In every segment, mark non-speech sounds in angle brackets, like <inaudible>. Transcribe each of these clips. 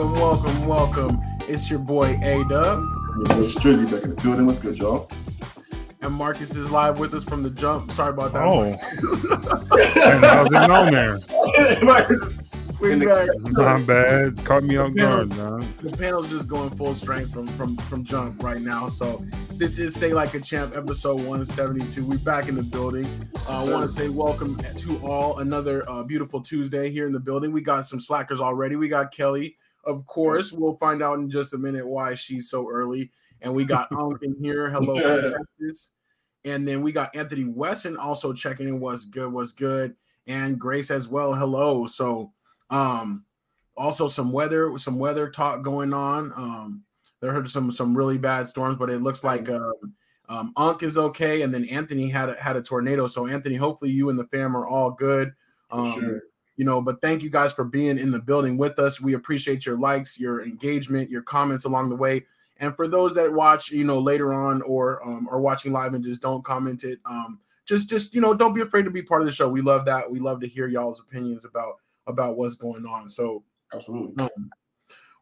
welcome, welcome, welcome. It's your boy A Dub. Your boy Strizzy back in the building. What's good, y'all? And Marcus is live with us from the jump. Sorry about that. Oh, and how's it on there? <laughs> Marcus, we in the- back. Not bad. Caught me off Yeah. guard, man. The panel's just going full strength from from from jump right now. So this is Say Like a Champ episode 172. We back in the building. Uh, I want to say welcome to all. Another uh, beautiful Tuesday here in the building. We got some slackers already. We got Kelly, of course. We'll find out in just a minute why she's so early. And we got <laughs> Unk in here. Hello from Texas. And then we got Anthony Weston also checking in. What's good? What's good? And Grace as well. Hello. So um also some weather some weather talk going on um there heard some some really bad storms but it looks like um, um Unk is okay and then Anthony had a, had a tornado so Anthony hopefully you and the fam are all good um sure. You know but thank you guys for being in the building with us. We appreciate your likes your engagement your comments along the way. And for those that watch you know later on or um are watching live and just don't comment it um just just you know don't be afraid to be part of the show. We love that. We love to hear y'all's opinions about about what's going on. So Absolutely. um,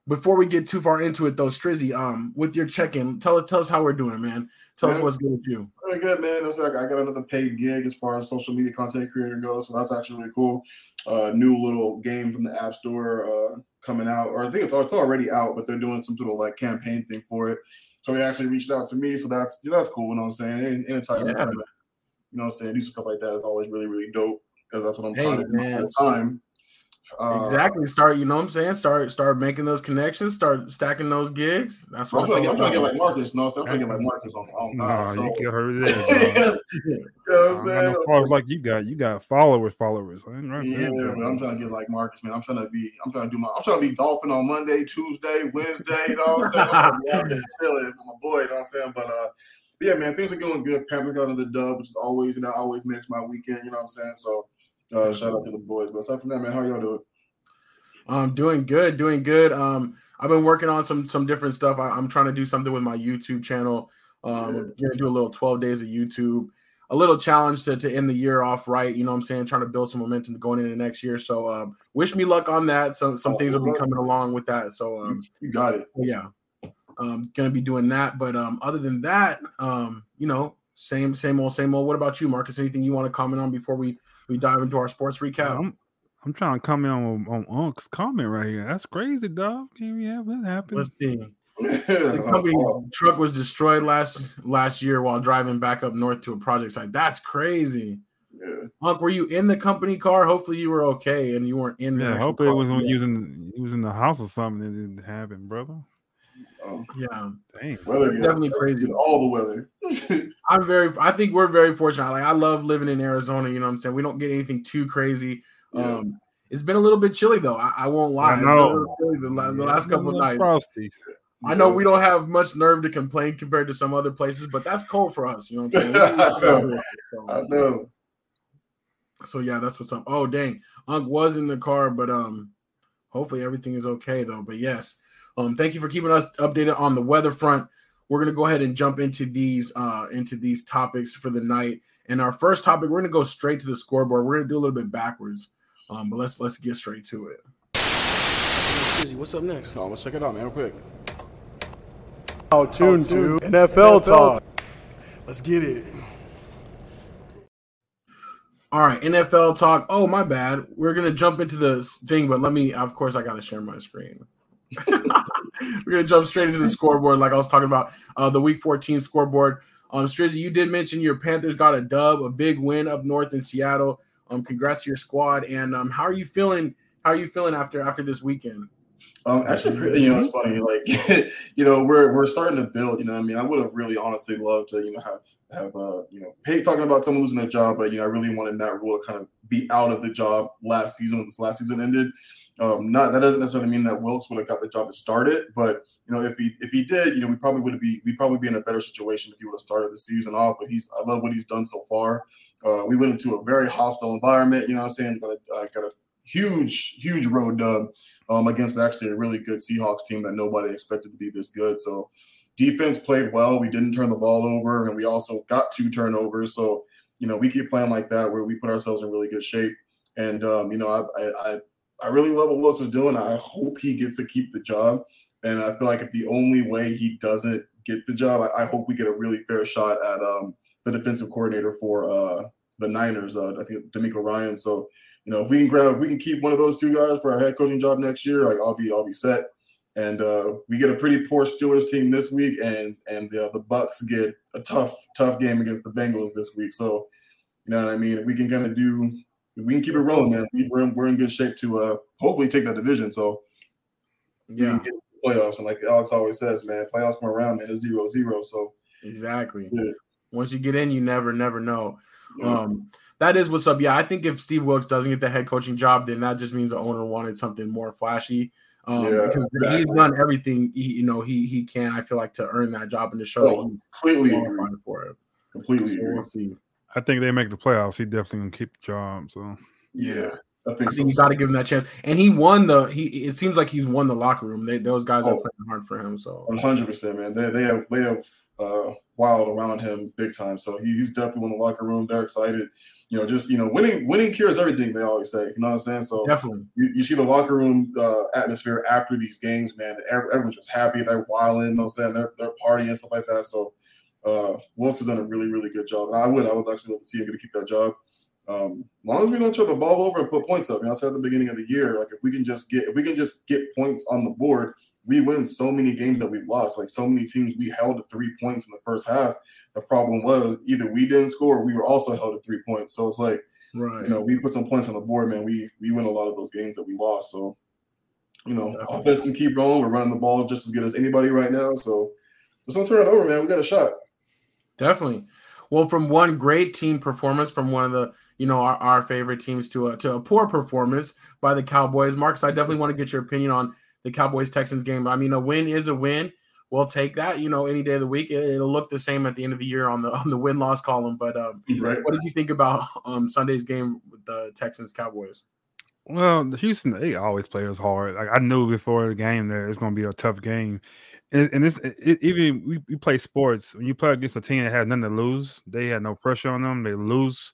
before we get too far into it though strizzy um with your check-in tell us tell us how we're doing man. Tell us what's good with you. Really good, man. It's like I got another paid gig as far as social media content creator goes, so that's actually really cool. Uh, new little game from the App Store uh, coming out, or I think it's, it's already out, but they're doing some sort of like campaign thing for it. So he actually reached out to me, so that's you know, that's cool. You know what I'm saying? Any- Anytime, Yeah. you know what I'm saying, do some stuff like that is always really really dope because that's what I'm Hey, trying to do all the time. Uh, exactly start you know what i'm saying start start making those connections start stacking those gigs that's what i'm saying. I'm trying to get saying like Marcus, no, I'm trying to get like Marcus on. on Nah, uh, so, you get her there. bro. yes, you know what I'm saying? know followers like you got. You got followers, followers. I right Yeah, there, but. I'm trying to get like Marcus, man. I'm trying to be, I'm trying to do my, I'm trying to be dolphin on Monday, Tuesday, Wednesday. You know what I'm saying? I'm trying to out there <laughs> chilling with my boy. You know what I'm saying? But uh, yeah, man, things are going good. Panthers got another dub, which is always, you know, always makes my weekend. You know what I'm saying? So uh, shout out to the boys. But aside from that, man, how y'all doing? um doing good doing good. Um i've been working on some some different stuff. I, i'm trying to do something with my youtube channel. Um I'm gonna do a little 12 days of youtube. A little challenge to, to end the year off right you know what i'm saying? Trying to build some momentum going into next year. So um wish me luck on that. Some some Oh, things will be coming along with that. So um You got it. yeah um gonna be doing that. But um other than that um you know same same old same old. What about you marcus? Anything you want to comment on before we we dive into our sports recap I'm, I'm trying to comment on on Unc's comment right here. That's crazy, dog. Can we have that happen? let's see <laughs> the company truck was destroyed last last year while driving back up north to a project site. That's crazy. yeah. Unc, were you in the company car? Hopefully you were okay and you weren't in the Yeah, I actual hope it was on using he was in the house or something. It didn't happen, brother. Um, yeah. Dang. weather, It's yeah, definitely crazy. All the weather. <laughs> I'm very I think we're very fortunate. Like I love living in Arizona, you know what I'm saying? We don't get anything too crazy. Yeah. Um it's been a little bit chilly though. I, I won't lie. I It's been a know. little chilly the, la- the last couple of nights. Frosty. I know we don't have much nerve to complain compared to some other places, but that's cold for us. You know what I'm saying? <laughs> I know. So- I know. So yeah, that's what's up. Oh dang, Unk was in the car, but um, hopefully everything is okay though. But yes, um, thank you for keeping us updated on the weather front. We're gonna go ahead and jump into these uh into these topics for the night. And our first topic, we're gonna go straight to the scoreboard. We're gonna do a little bit backwards, um, but let's let's get straight to it. What's up next? Oh, let's check it out, man, real quick. Oh, tune to NFL talk. Let's get it. All right, NFL talk. Oh, my bad. We're gonna jump into the s- thing, but let me. Of course, I gotta share my screen. <laughs> We're gonna jump straight into the scoreboard, like I was talking about uh, the Week 14 scoreboard. Um, Strizzy, you did mention your Panthers got a dub, a big win up north in Seattle. Um, congrats to your squad. And um, how are you feeling? How are you feeling after after this weekend? Um, actually, you know, it's funny. Like, <laughs> you know, we're we're starting to build. You know, I mean, I would have really honestly loved to, you know, have have uh, you know, hate talking about someone losing their job, but you know, I really wanted Matt Rhule to kind of be out of the job last season when this last season ended. Um, not that doesn't necessarily mean that Wilks would have got the job to start it, but you know, if he if he did, you know, we probably would be we probably be in a better situation if he would have started the season off. But he's I love what he's done so far. Uh, we went into a very hostile environment. You know, what I'm saying got a uh, got a huge huge road dub um, against actually a really good Seahawks team that nobody expected to be this good. So defense played well. We didn't turn the ball over, and we also got two turnovers. So you know, we keep playing like that where we put ourselves in really good shape. And um, you know, I, I, I I really love what Wilson's doing. I hope he gets to keep the job. And I feel like if the only way he doesn't get the job, I, I hope we get a really fair shot at um, the defensive coordinator for uh, the Niners. Uh, I think DeMeco Ryan. So you know, if we can grab, if we can keep one of those two guys for our head coaching job next year, like I'll be, I'll be set. And uh, we get a pretty poor Steelers team this week, and and uh, the Bucks get a tough, tough game against the Bengals this week. So, you know what I mean? If we can kind of do, we can keep it rolling, man, we're in, we're in good shape to uh, hopefully take that division. So, yeah, playoffs. And like Alex always says, man, playoffs come around, man, it's zero zero. So exactly. Yeah. Once you get in, you never, never know. Um, that is what's up. Yeah, I think if Steve Wilks doesn't get the head coaching job, then that just means the owner wanted something more flashy. Um, yeah, because exactly. he's done everything he, you know he he can. I feel like to earn that job and to show oh, that he's completely for it. Completely so We'll see. I think they make the playoffs. He definitely gonna keep the job. So yeah. I think, I think so, you got to give him that chance, and he won the. He it seems like he's won the locker room. They, those guys oh, are playing hard for him. So one hundred percent, man. They they have they have uh, wild around him big time. So he, he's definitely in the locker room. They're excited you know, just you know, winning winning cures everything. They always say, you know what I'm saying. So definitely, you, you see the locker room uh, atmosphere after these games, man. Everyone's just happy. They're wilding, you know what I'm saying. They're they're partying stuff like that. So uh, Wilks has done a really really good job, and I would I would actually love to see him to keep that job. Um, as long as we don't turn the ball over and put points up, know, I said at the beginning of the year, like if we can just get if we can just get points on the board, we win so many games that we've lost. Like so many teams, we held to three points in the first half. The problem was either we didn't score, or we were also held to three points. So it's like, right, you know, we put some points on the board, man. We we win a lot of those games that we lost. So, you know, Definitely. offense can keep rolling. We're running the ball just as good as anybody right now. So let's don't turn it over, man. We got a shot. Definitely. Well, from one great team performance from one of the, you know, our, our favorite teams to a to a poor performance by the Cowboys. Marcus, I definitely want to get your opinion on the Cowboys Texans game. I mean, a win is a win. We'll take that, you know, any day of the week. It, will look the same at the end of the year on the on the win loss column. But um, right. what did you think about um Sunday's game with the Texans Cowboys? Well, Houston they always play us hard. Like I knew before the game that it's going to be a tough game. And, and this it, even we, we play sports when you play against a team that has nothing to lose, they had no pressure on them. They lose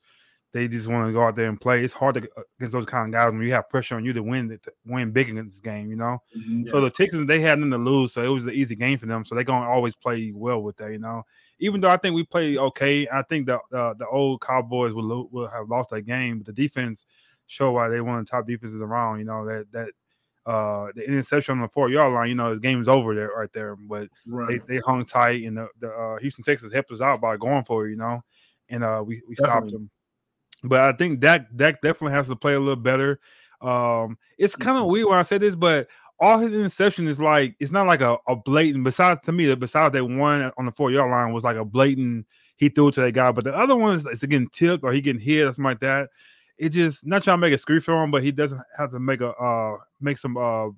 they just want to go out there and play. It's hard to uh, against those kind of guys when you have pressure on you to win to win big in this game, you know. Mm-hmm, yeah. So the Texans they had nothing to lose, so it was an easy game for them. So they're gonna always play well with that, you know. Even though I think we played okay, I think the uh, the old Cowboys will will have lost that game, but the defense show why they one of the top defenses around. You know that that uh the interception on the four yard line, you know, his game's over there right there. But right. they, they hung tight and the, the uh, Houston Texans helped us out by going for it, you know, and uh we, we stopped them. But I think Dak Dak definitely has to play a little better. Um, it's kind of mm-hmm. weird when I say this, but all his interception is like it's not like a, a blatant. Besides to me, that besides that one on the four yard line was like a blatant. He threw it to that guy, but the other one is, is getting tipped or he getting hit or something like that. It just not trying to make a screw for him, but he doesn't have to make a uh make some uh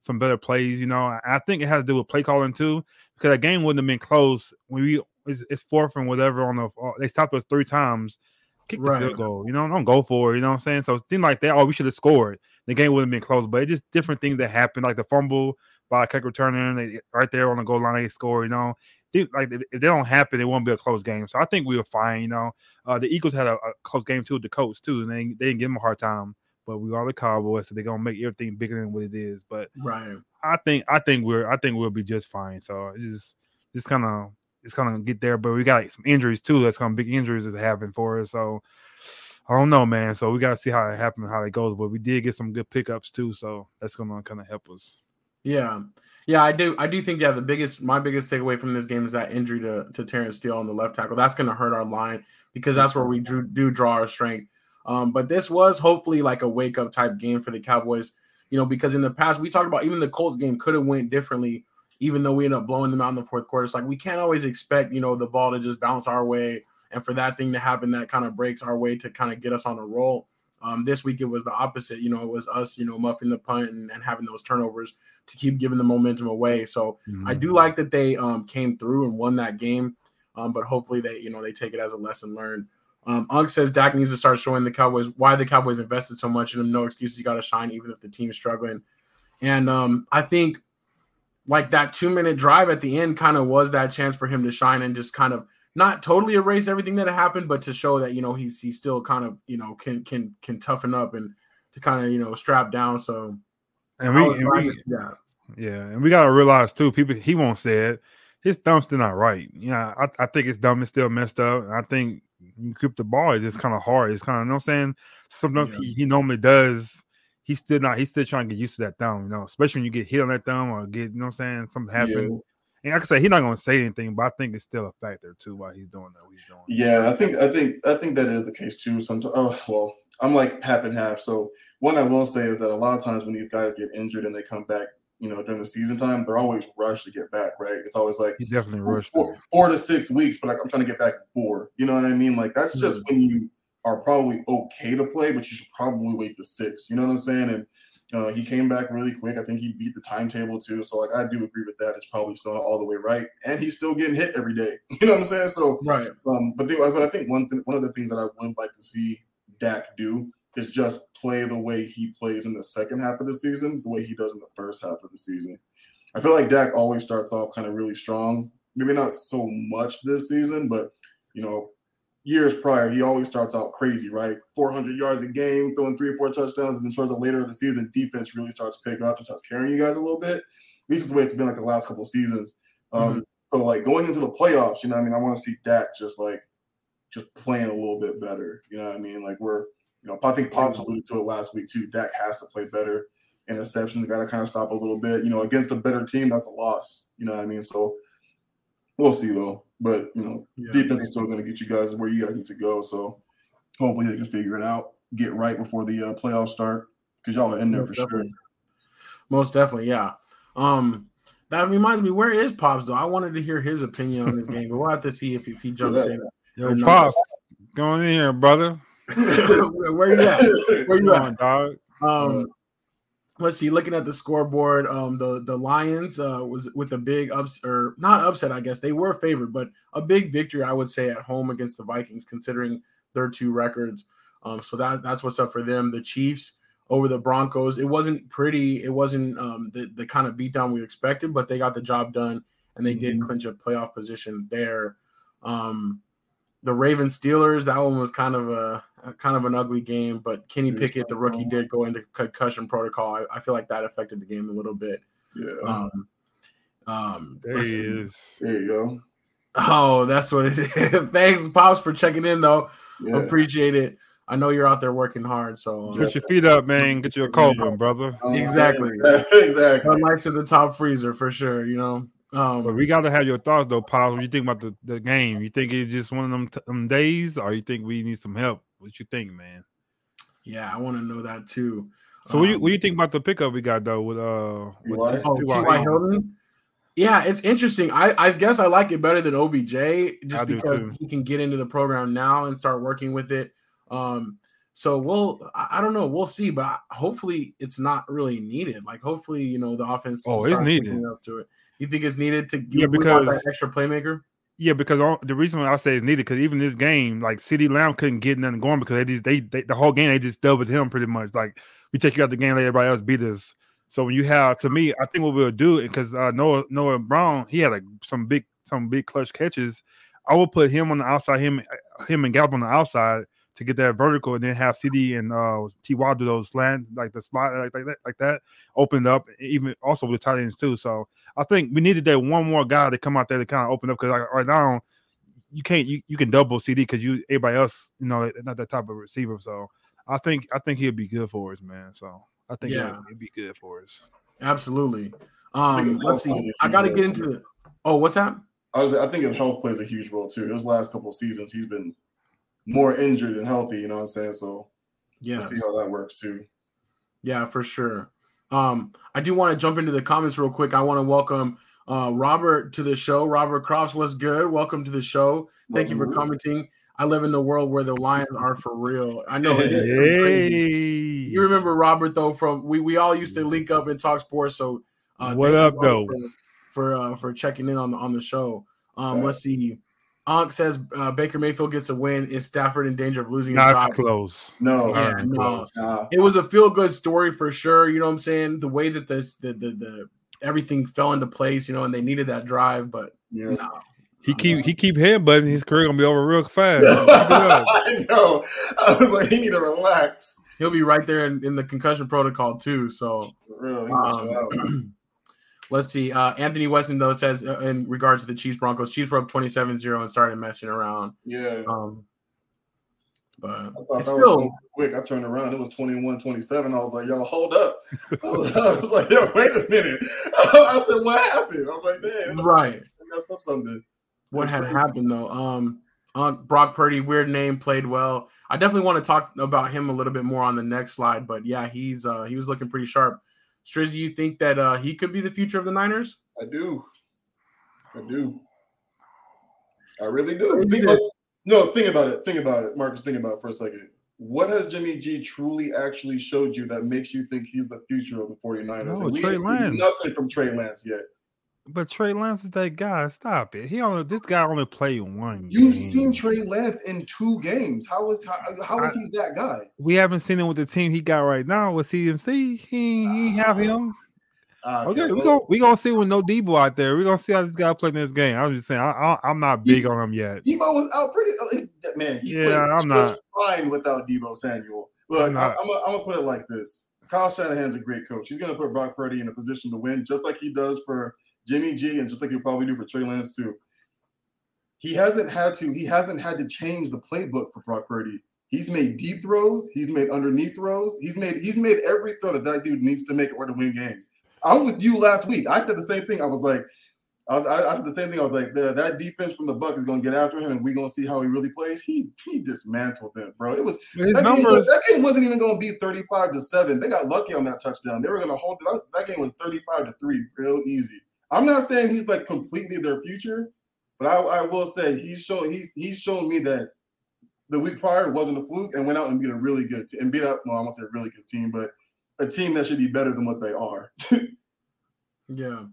some better plays. You know, I think it has to do with play calling too, because that game wouldn't have been close when we it's, it's fourth and whatever on the uh, they stopped us three times kick the right. field goal. You know, don't go for it. You know what I'm saying? So things like that. Oh, we should have scored. The game wouldn't have been close, but it's just different things that happen, like the fumble by a kick returner, they right there on the goal line, they score. You know, they, like if they don't happen, it won't be a close game. So I think we were fine. You know, uh, the Eagles had a, a, close game too with the Colts too, and they, they didn't give them a hard time. But we are the Cowboys, so they're gonna make everything bigger than what it is. But right, I think I think we're I think we'll be just fine. So it's just just kind of it's kind of get there, but we got like, some injuries too. That's of big injuries that happen for us. So I don't know, man. So we got to see how it happens, how it goes. But we did get some good pickups too, so that's gonna kind of help us. Yeah, yeah, I do. I do think yeah, the biggest, my biggest takeaway from this game is that injury to to Terence Steele on the left tackle. That's gonna hurt our line because that's where we drew, do draw our strength. Um, but this was hopefully like a wake up type game for the Cowboys. You know, because in the past we talked about even the Colts game could have went differently, even though we ended up blowing them out in the fourth quarter. It's like we can't always expect you know the ball to just bounce our way and for that thing to happen that kind of breaks our way to kind of get us on a roll. Um, this week it was the opposite. You know, it was us, you know, muffing the punt and, and having those turnovers to keep giving the momentum away. So mm-hmm. I do like that they um, came through and won that game. Um, but hopefully they, you know, they take it as a lesson learned. Um, Unk says Dak needs to start showing the Cowboys why the Cowboys invested so much in him. No excuses, you got to shine even if the team's struggling. And um, I think like that two minute drive at the end kind of was that chance for him to shine and just kind of not totally erase everything that happened, but to show that you know he's he's still kind of you know can can can toughen up and to kind of you know strap down. So and we, and we yeah. yeah, and we gotta realize too, people he won't say it. His thumb's still not right. You know, I, I think his thumb is still messed up. I think you keep the ball, it's just kind of hard. It's kind of you know what I'm saying. Sometimes yeah. he, he normally does he's still not he's still trying to get used to that thumb, you know, especially when you get hit on that thumb or get, you know what I'm saying, something happened. Yeah. And like I say, he's not gonna say anything, but I think it's still a factor too why he's doing that. He's doing. Yeah, I think I think I think that is the case too. Sometimes, oh well, I'm like half and half. So one I will say is that a lot of times when these guys get injured and they come back, you know, during the season time, they're always rushed to get back. Right? It's always like he definitely rushed four, four, to six weeks, but like I'm trying to get back four. You know what I mean? Like that's just mm-hmm. when you are probably okay to play, but you should probably wait to six. You know what I'm saying? And uh, he came back really quick. I think he beat the timetable too. So like I do agree with that. It's probably still all the way right, and he's still getting hit every day. <laughs> You know what I'm saying? So right. Um, but the, but I think one thing, one of the things that I would like to see Dak do is just play the way he plays in the second half of the season, the way he does in the first half of the season. I feel like Dak always starts off kind of really strong. Maybe not so much this season, but you know, years prior, he always starts out crazy, right? 400 yards a game, throwing three or four touchdowns, and then towards the later of the season, defense really starts to pick up and starts carrying you guys a little bit. At least it's the way it's been like the last couple seasons. Um, mm-hmm. So like going into the playoffs, you know, I mean, I want to see Dak just like just playing a little bit better. You know what I mean? Like we're, you know, I think Pops alluded to it last week too. Dak has to play better. Interceptions got to kind of stop a little bit. You know, against a better team, that's a loss. You know what I mean? So we'll see though. But you know, yeah. defense is still going to get you guys where you guys need to go. So hopefully they can figure it out, get right before the uh, playoffs start because y'all are in there Most for definitely. sure. Most definitely, yeah. Um, that reminds me, where is Pops though? I wanted to hear his opinion on this <laughs> game, but we'll have to see if, if he jumps yeah. in. Yo, Pops, going in here, brother. <laughs> where you at? <laughs> Where you at, dog? Um, let's see looking at the scoreboard um the the lions uh was with a big ups or not upset i guess they were favored but a big victory i would say at home against the vikings considering their two records. Um so that that's what's up for them. The chiefs over the broncos it wasn't pretty it wasn't um the, the kind of beatdown we expected but they got the job done and they mm-hmm. did clinch a playoff position there. Um the Ravens Steelers, that one was kind of a, a, kind of an ugly game, but Kenny Pickett, the rookie, did go into concussion protocol. I, I feel like that affected the game a little bit. Yeah. Um, um, there he is. There you go. Oh, that's what it <laughs> is. Thanks, Pops, for checking in, though. Yeah. Appreciate it. I know you're out there working hard, so uh, put your feet up, man. Get you a cold one, brother. Exactly. <laughs> exactly. Lights in the top freezer for sure. You know. Um, but we got to have your thoughts though, Paul. What you think about the, the game? You think it's just one of them, t- them days, or you think we need some help? What you think, man? Yeah, I want to know that too. So um, what, you, what you think about the pickup we got though with uh with oh, T.Y. Hilton? Yeah, it's interesting. I, I guess I like it better than OBJ just I because he can get into the program now and start working with it. Um, so we'll I, don't know, we'll see, but hopefully it's not really needed. Like hopefully, you know, the offense oh, it's needed up to it. You think it's needed to yeah because that extra playmaker. Yeah, because all, the reason why I say it's needed because even this game, like CeeDee Lamb couldn't get nothing going because they just they, they the whole game they just doubled him pretty much. Like we take you out the game, let everybody else beat us. So when you have to me, I think what we'll do because uh, Noah Noah Brown he had like some big some big clutch catches. I will put him on the outside, him him and Gallup on the outside, to get that vertical and then have CeeDee and uh T.Y. do those slant like the slot like, like that like that opened up even also with tight ends too. So I think we needed that one more guy to come out there to kind of open up because like, right now you can't you, you can double CeeDee because you everybody else you know not that type of receiver. So I think I think he'll be good for us, man. So I think yeah, he'd be good for us. Absolutely. Um, let's see. I got to get into. The, oh, what's that? I was. I think his health plays a huge role too. His last couple seasons, he's been more injured than healthy. You know what I'm saying? So yeah, see how that works too. Yeah, for sure. Um, I do want to jump into the comments real quick. I want to welcome uh, Robert to the show. Robert Crofts was good. Welcome to the show. Thank you for commenting. I live in the world where the Lions are for real. I know. <laughs> Hey. You remember Robert though? From we we all used to link up and talk sports. So uh, what up though? For for, uh, for checking in on the on the show. Um, let's see. Ankh says uh, Baker Mayfield gets a win. Is Stafford in danger of losing Not job? close. No, yeah, no. Close. It was a feel good story for sure. You know what I'm saying? The way that this the, the the everything fell into place, you know, and they needed that drive, but yeah. no. He keep he keep headbutting. His career gonna be over real fast. <laughs> <laughs> I know. I was like, he need to relax. he'll be right there in, in the concussion protocol too. So, Really, um, <clears throat> let's see. Uh, Anthony Weston though says uh, in regards to the Chiefs Broncos, Chiefs were up 27-0 and started messing around. yeah. Um, but it's still quick. I turned around. It was 21 27. I was like, yo, hold up. <laughs> I was, I was like, yo, wait a minute. <laughs> I said, what happened? I was like, damn, right. messed up something. What had happened though? Um, uh, Brock Purdy, weird name, played well. I definitely want to talk about him a little bit more on the next slide. But yeah, he's uh, he was looking pretty sharp. Strizzy, you think that uh, he could be the future of the Niners? I do. I do. I really do. Think about, no, think about it. Think about it. Marcus, think about it for a second. What has Jimmy G truly actually showed you that makes you think he's the future of the 49ers? No, And we Trey ain't seen Lance. nothing from Trey Lance yet. But Trey Lance is that guy. Stop it. He only this guy only played one. You've game. seen Trey Lance in two games. How is how, how is I- he that guy? We haven't seen him with the team he got right now with CMC. He, he have him. Ah, Okay, we gonna we gonna see with no Deebo out there. We are gonna see how this guy play in this game. I'm just saying, I, I'm not big on him yet. Deebo was out pretty. uh, Man, he Yeah, I'm not- fine without Deebo Samuel. Look, I'm. I, am gonna put it like this: Kyle Shanahan's a great coach. He's gonna put Brock Purdy in a position to win, just like he does for Jimmy G, and just like he'll probably do for Trey Lance too. He hasn't had to. He hasn't had to change the playbook for Brock Purdy. He's made deep throws. He's made underneath throws. He's made. He's made every throw that that dude needs to make in order to win games. I'm with you last week. I said the same thing. I was like, I was I, I said the same thing. I was like, the, that defense from the Buck is going to get after him, and we're going to see how he really plays. He he dismantled them, bro. It was His that game, numbers. that game wasn't even going to be 35 to seven. They got lucky on that touchdown. They were going to hold. That, that game was 35 to three, real easy. I'm not saying he's like completely their future, but I, I will say he's shown he's he's shown me that the week prior wasn't a fluke and went out and beat a really good team and beat up. Well, I won't say a really good team, but a team that should be better than what they are. <laughs> Yeah.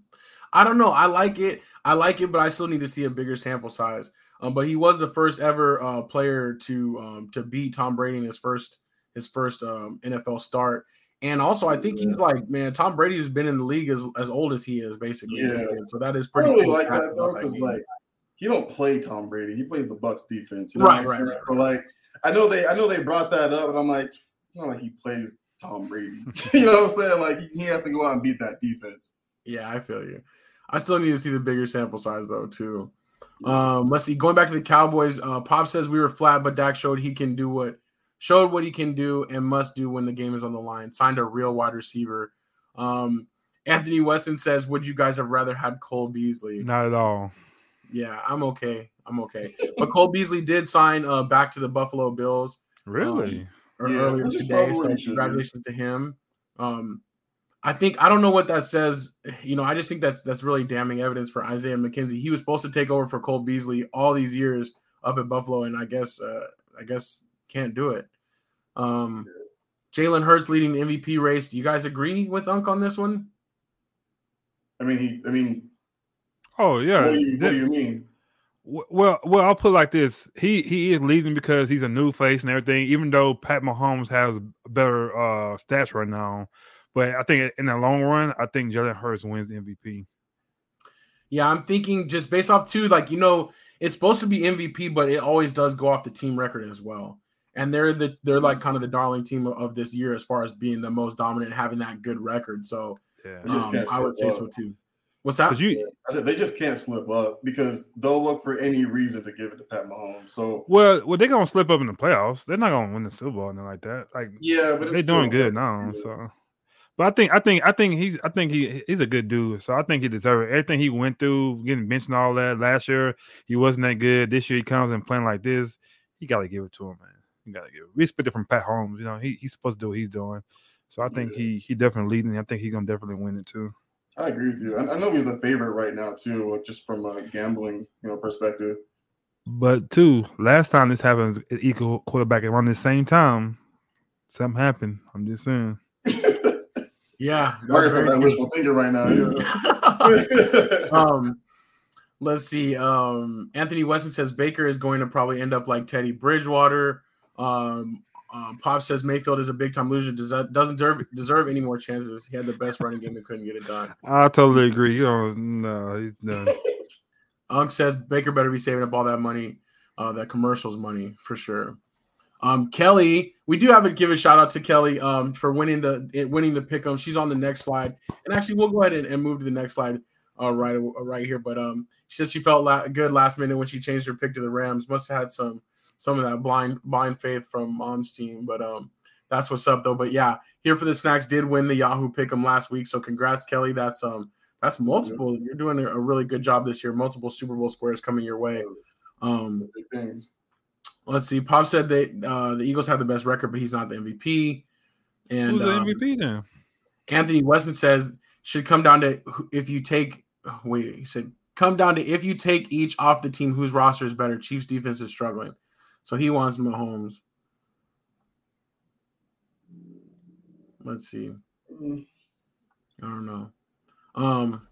I don't know. I like it. I like it, but I still need to see a bigger sample size. Um, but he was the first ever uh, player to um, to beat Tom Brady in his first his first um, NFL start. And also, I think he's like, man, Tom Brady's been in the league as, as old as he is, basically. Yeah. So that is pretty don't really cool like that though, because like he don't play Tom Brady. He plays the Bucks defense. You know Right, right, right, So like I know they I know they brought that up, and I'm like, it's not like he plays Tom Brady. <laughs> you know what I'm saying? Like he, he has to go out and beat that defense. Yeah, I feel you. I still need to see the bigger sample size though too. Um, let's see. Going back to the Cowboys, uh, Pop says we were flat, but Dak showed he can do what showed what he can do and must do when the game is on the line. Signed a real wide receiver. Um, Anthony Weston says, "Would you guys have rather had Cole Beasley?" Not at all. Yeah, I'm okay. I'm okay. But Cole Beasley did sign uh, back to the Buffalo Bills Really? or Yeah, earlier today. So what he should do. congratulations to him. Um, I think I don't know what that says. You know, I just think that's that's really damning evidence for Isaiah McKenzie. He was supposed to take over for Cole Beasley all these years up at Buffalo, and I guess uh, I guess can't do it. Um, Jalen Hurts leading the MVP race. Do you guys agree with Unc on this one? I mean, he. I mean, Oh yeah. what, do you, what do you mean? Well, well, I'll put it like this: he he is leading because he's a new face and everything. Even though Pat Mahomes has better uh stats right now, but I think in the long run, I think Jalen Hurts wins the MVP. Yeah, I'm thinking just based off too, like you know, it's supposed to be MVP, but it always does go off the team record as well. And they're the they're like kind of the darling team of, of this year as far as being the most dominant, having that good record. So Yeah, um, I would say slip so too. What's that? because you I said they just can't slip up because they'll look for any reason to give it to Pat Mahomes. So well, well, they're gonna slip up in the playoffs. They're not gonna win the Super Bowl and like that. Like yeah, but they're doing good now. Yeah. So, but I think I think I think he's I think he he's a good dude. So I think he deserves it. Everything he went through, getting benched and all that. Last year he wasn't that good. This year he comes and playing like this. You gotta give it to him, man. You gotta give it. We expect it from Pat Holmes. You know he, he's supposed to do what he's doing. So I think Yeah. he he definitely leading. I think he's gonna definitely win it too. I agree with you. I, I know he's the favorite right now too, just from a gambling you know perspective. But two, last time this happens, equal quarterback around the same time, something happened. I'm just saying. <laughs> yeah. Marcus very that wishful thinking right now. Yeah. <laughs> um, let's see. Um, Anthony Weston says Baker is going to probably end up like Teddy Bridgewater. Um, um, Pop says Mayfield is a big time loser. Does that doesn't deserve deserve any more chances? He had the best running game and couldn't get it done. I totally agree. You know, no, he's done. Unc says Baker better be saving up all that money, uh, that commercials money for sure. Um, Kelly, we do have to give a shout out to Kelly um, for winning the winning the pick'em. She's on the next slide, and actually, we'll go ahead and, and move to the next slide uh, right right here. But um, she said she felt la- good last minute when she changed her pick to the Rams. Must have had some some of that blind blind faith from mom's team, but um, that's what's up though. But yeah, here for the snacks did win the Yahoo pick'em last week, so congrats, Kelly. That's um that's multiple. You're doing a really good job this year. Multiple Super Bowl squares coming your way. Um, let's see. Pop said that uh, the Eagles have the best record, but he's not the MVP. And Who's the um, MVP now? Anthony Weston says should come down to if you take. Wait, he said come down to if you take each off the team whose roster is better. Chiefs defense is struggling, so he wants Mahomes. Let's see. I don't know. Um,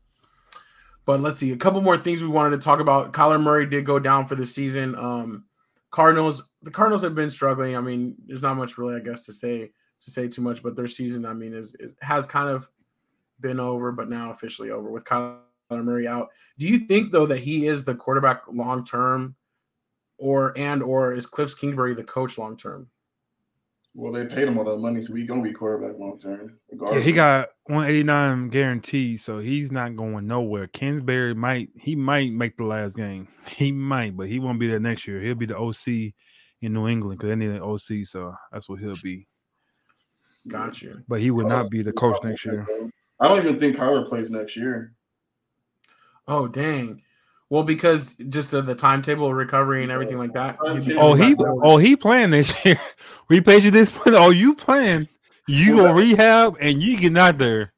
but let's see a couple more things we wanted to talk about. Kyler Murray did go down for the season. Um, Cardinals, the Cardinals have been struggling. I mean, there's not much really, I guess, to say to say too much, but their season, I mean, is, is has kind of been over, but now officially over with Kyler Murray out. Do you think though that he is the quarterback long term, or and or is Cliff Kingsbury the coach long term? Well, they paid him all that money, so he's gonna be quarterback long term. Yeah, he got 189 guaranteed, so he's not going nowhere. Kingsbury might he might make the last game. <laughs> He might, but he won't be there next year. He'll be the OC in New England because they need an OC, so that's what he'll be. Gotcha. But he would not be the coach next year. I don't even think Kyler plays next year. Oh dang. Well, because just the, the timetable recovery and everything like that. Oh, he <laughs> oh he playing this year. <laughs> We paid you this money. Oh, you playing? You well, go rehab and you get out there.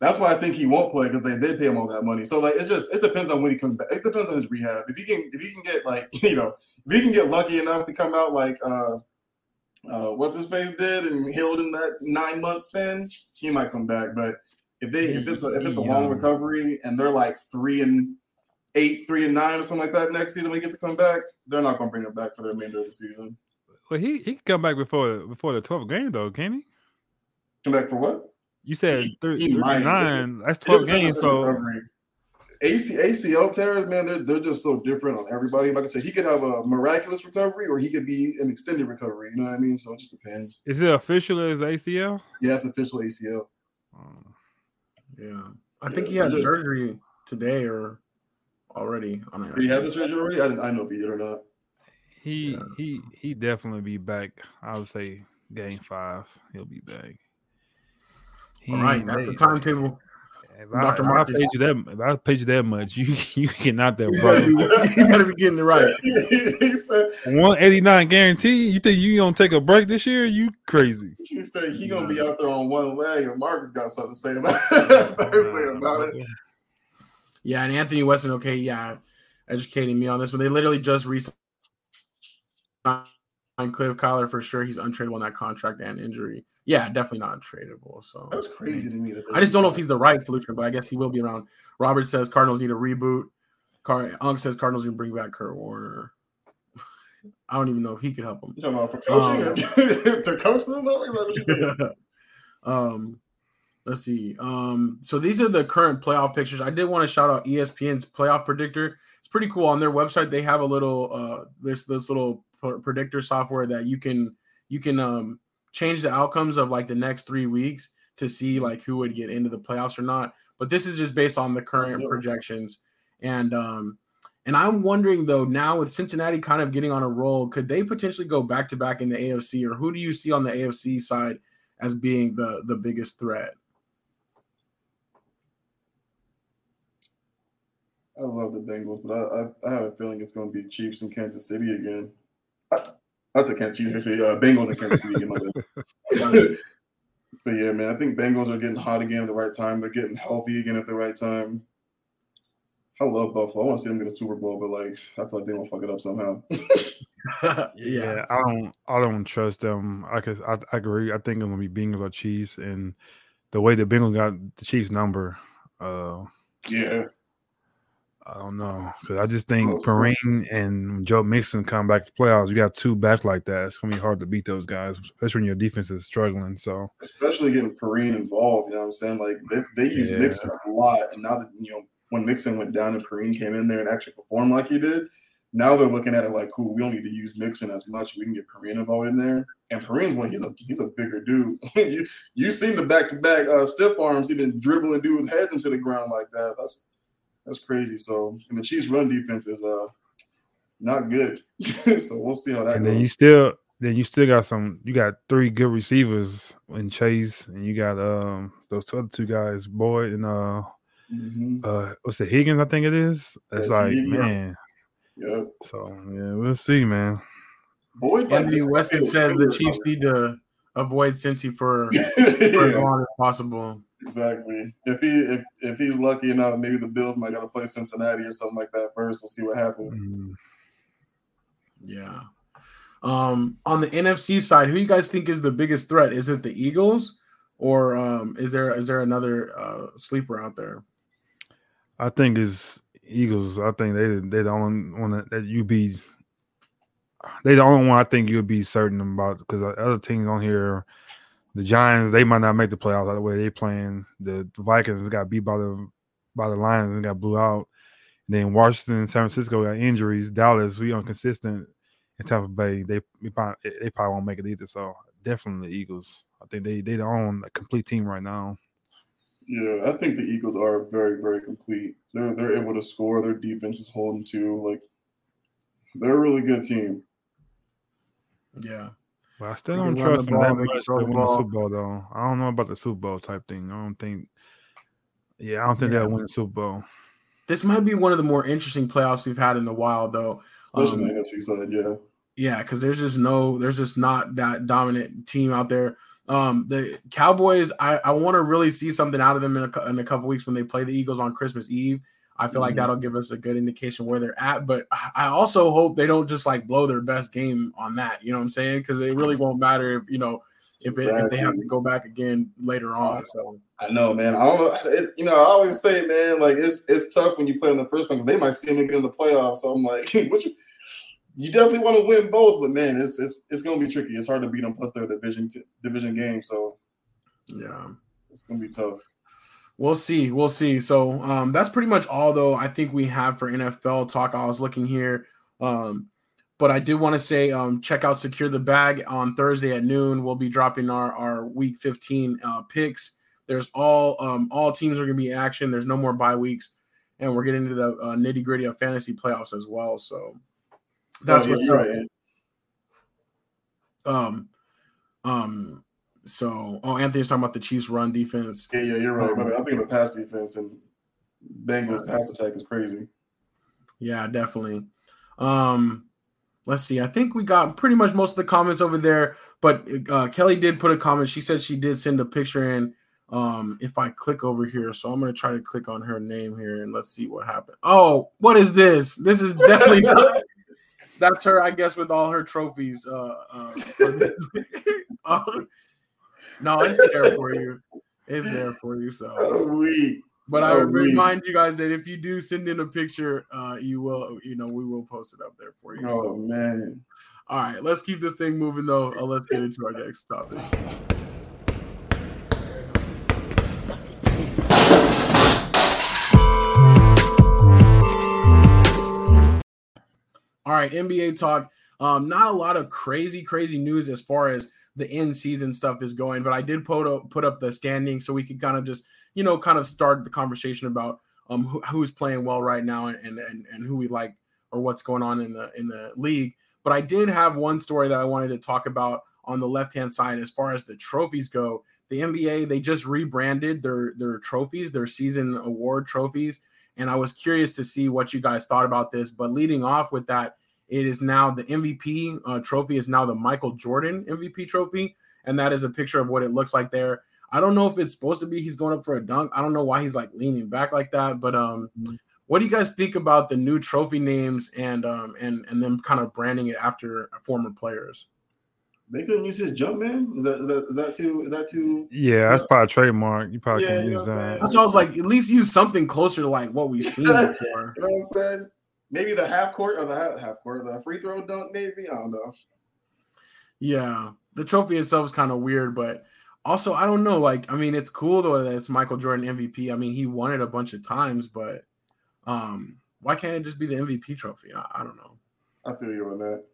That's why I think he won't play because they did pay him all that money. So like it's just it depends on when he comes back. It depends on his rehab. If he can if he can get like <laughs> you know if he can get lucky enough to come out like uh uh what's his face did and healed in that nine month span, he might come back. But if they if it's a if it's a long recovery and they're like three and eight, three and nine or something like that next season when he gets to come back, they're not going to bring him back for the remainder of the season. Well, he he can come back before before the 12th game though, can he? Come back for what? You said he, 30, he 39. That's 12 games. So AC, ACL tears, man, they're, they're just so different on everybody. Like I said, he could have a miraculous recovery or he could be an extended recovery. You know what I mean? So it just depends. Is it official as ACL? Yeah, it's official ACL. Oh. Yeah. I yeah, think he had surgery today or already on it. Did he have the surgery already? I didn't I know if he did or not. He yeah. he he definitely be back. I would say game five, he'll be back. He All right, that's the timetable. If I, Dr. If I paid you that, if I paid you that much, <laughs> you you get out there, bro. you better be getting it right. <laughs> One eighty nine guarantee. You think you gonna take a break this year? You crazy? He said he gonna be out there on one leg, and Marcus got something to say about, <laughs> say about it. Yeah, and Anthony Weston, okay, yeah, educating me on this, but they literally just recently Cliff Kyler for sure. He's untradeable on that contract and injury. Yeah, definitely not untradeable. So that's crazy to me. I just don't know if he's the right solution, but I guess he will be around. Robert says Cardinals need a reboot. Car- Unk says Cardinals can bring back Kurt Warner. <laughs> I don't even know if he could help them. You talking about for coaching um, <laughs> to coach them? <laughs> um, let's see. Um, so these are the current playoff pictures. I did want to shout out ESPN's playoff predictor. It's pretty cool. On their website, they have a little uh this this little predictor software that you can you can um change the outcomes of like the next three weeks to see like who would get into the playoffs or not. But this is just based on the current projections. And um and I'm wondering though now with Cincinnati kind of getting on a roll, could they potentially go back to back in the AFC or who do you see on the AFC side as being the the biggest threat? I love the Bengals, but I, I, I have a feeling it's going to be Chiefs and Kansas City again. That's a Kansas City, uh, Bengals and Kansas City again. <laughs> but yeah, man, I think Bengals are getting hot again at the right time. They're getting healthy again at the right time. I love Buffalo. I want to see them get a Super Bowl, but like I feel like they won't fuck it up somehow. <laughs> <laughs> yeah, I don't. I don't trust them. I cause I, I agree. I think it's gonna be Bengals or Chiefs, and the way the Bengals got the Chiefs number. Uh, yeah, I don't know because I just think oh, Perine and Joe Mixon come back to playoffs. You got two backs like that. It's gonna be hard to beat those guys, especially when your defense is struggling. So, especially getting Perine involved, you know what I'm saying? Like they, they use yeah. Mixon a lot, and now that you know when Mixon went down and Perine came in there and actually performed like he did, Now they're looking at it like, cool, we don't need to use Mixon as much. We can get Perine involved in there. And Perine's one, he's a he's a bigger dude. <laughs> you you seen the back to back stiff arms, he been dribbling dudes' heads into the ground like that. That's that's crazy. So and the Chiefs run defense is uh not good. <laughs> so we'll see how that and goes. then you still then you still got some you got three good receivers in Chase and you got um those other two guys, Boyd and uh Mhm. uh what's it Higgins, I think it is. It's That's like Higgins. man. Yep. So yeah, we'll see, man. Boyd, like, Anthony Weston said the Chiefs need to avoid Cincy for, <laughs> for as long as possible. Exactly. If he if, if he's lucky enough, maybe the Bills might gotta play Cincinnati or something like that first. We'll see what happens. Mm. Yeah. Um, on the NFC side, who you guys think is the biggest threat? Is it the Eagles, or um, is there is there another uh, sleeper out there? I think it's Eagles. I think they they the only one that, that you be. They the only one I think you'll be certain about because other teams on here, the Giants they might not make the playoffs out the way they playing. The Vikings got beat by the by the Lions and got blew out. Then Washington, San Francisco got injuries. Dallas we inconsistent. And Tampa Bay they we probably, they probably won't make it either. So definitely the Eagles. I think they they own a complete team right now. Yeah, I think the Eagles are very, very complete. They're they're able to score. Their defense is holding to like they're a really good team. Yeah. But I still don't trust the them that much throw to the win the. Super Bowl, though. I don't know about the Super Bowl type thing. I don't think. Yeah, I don't think Yeah. they'll win the Super Bowl. This might be one of the more interesting playoffs we've had in a while, though. Especially Um, the NFC side, yeah. Yeah, because there's just no, there's just not that dominant team out there. Um, the Cowboys, I, I want to really see something out of them in a, in a couple weeks when they play the Eagles on Christmas Eve. I feel like Mhm. that'll give us a good indication where they're at. But I also hope they don't just like blow their best game on that. You know what I'm saying? Because it really won't matter if you know if, it, if they have to go back again later on. So I know, man. I don't know. It, you know, I always say, man, like it's it's tough when you play in the first one because they might see them get in the playoffs. So I'm like, <laughs> what you, you definitely want to win both, but man, it's it's it's gonna be tricky. It's hard to beat them. Plus, they're division t- division game, so yeah. it's gonna be tough. We'll see. We'll see. So um, that's pretty much all, though. I think we have for NFL talk. I was looking here, um, but I did want to say um, check out Secure the Bag on Thursday at noon. We'll be dropping our our Week 15 uh, picks. There's all um, all teams are going to be in action. There's no more bye weeks, and we're getting into the uh, nitty gritty of fantasy playoffs as well. So that's Oh, what's right. Um, um. So, oh, Anthony's talking about the Chiefs' run defense. Yeah, yeah, you're right. Um, But I think the pass defense and Bengals pass attack is crazy. Yeah, definitely. Um, let's see. I think we got pretty much most of the comments over there, but uh, Kelly did put a comment. She said she did send a picture in. Um, if I click over here, so I'm gonna try to click on her name here and let's see what happened. Oh, what is this? This is definitely <laughs> not. That's her, I guess, with all her trophies. Uh, uh. <laughs> <laughs> Uh, no, it's there for you. It's there for you. So. Oh, we. But I would remind you guys that if you do send in a picture, uh, you will, you know, we will post it up there for you. Oh So, man. all right, let's keep this thing moving though. Uh, let's get into our next topic. All right, NBA talk. Um, not a lot of crazy, crazy news as far as the in season stuff is going, but I did put up, put up the standings so we could kind of just, you know, kind of start the conversation about um who, who's playing well right now and, and and who we like or what's going on in the in the league. But I did have one story that I wanted to talk about on the left hand side as far as the trophies go. The NBA they just rebranded their their trophies, their season award trophies, and I was curious to see what you guys thought about this. But leading off with that, it is now the MVP uh, trophy is now the Michael Jordan MVP trophy, and that is a picture of what it looks like there. I don't know if it's supposed to be he's going up for a dunk. I don't know why he's like leaning back like that, but um, Mhm. what do you guys think about the new trophy names and um and and them kind of branding it after former players? They couldn't use his jump man. Is that is that, is that too? Is that too? Yeah, that's probably a trademark. You probably Yeah, can you use that. saying? That's why I was like, at least use something closer to like what we've seen before. <laughs> You know what I'm saying? Maybe the half court or the half, half court, the free throw dunk. Maybe I don't know. Yeah, the trophy itself is kind of weird, but also I don't know. Like, I mean, it's cool though that it's Michael Jordan MVP. I mean, he won it a bunch of times, but um, why can't it just be the MVP trophy? I, I don't know. I feel you on that.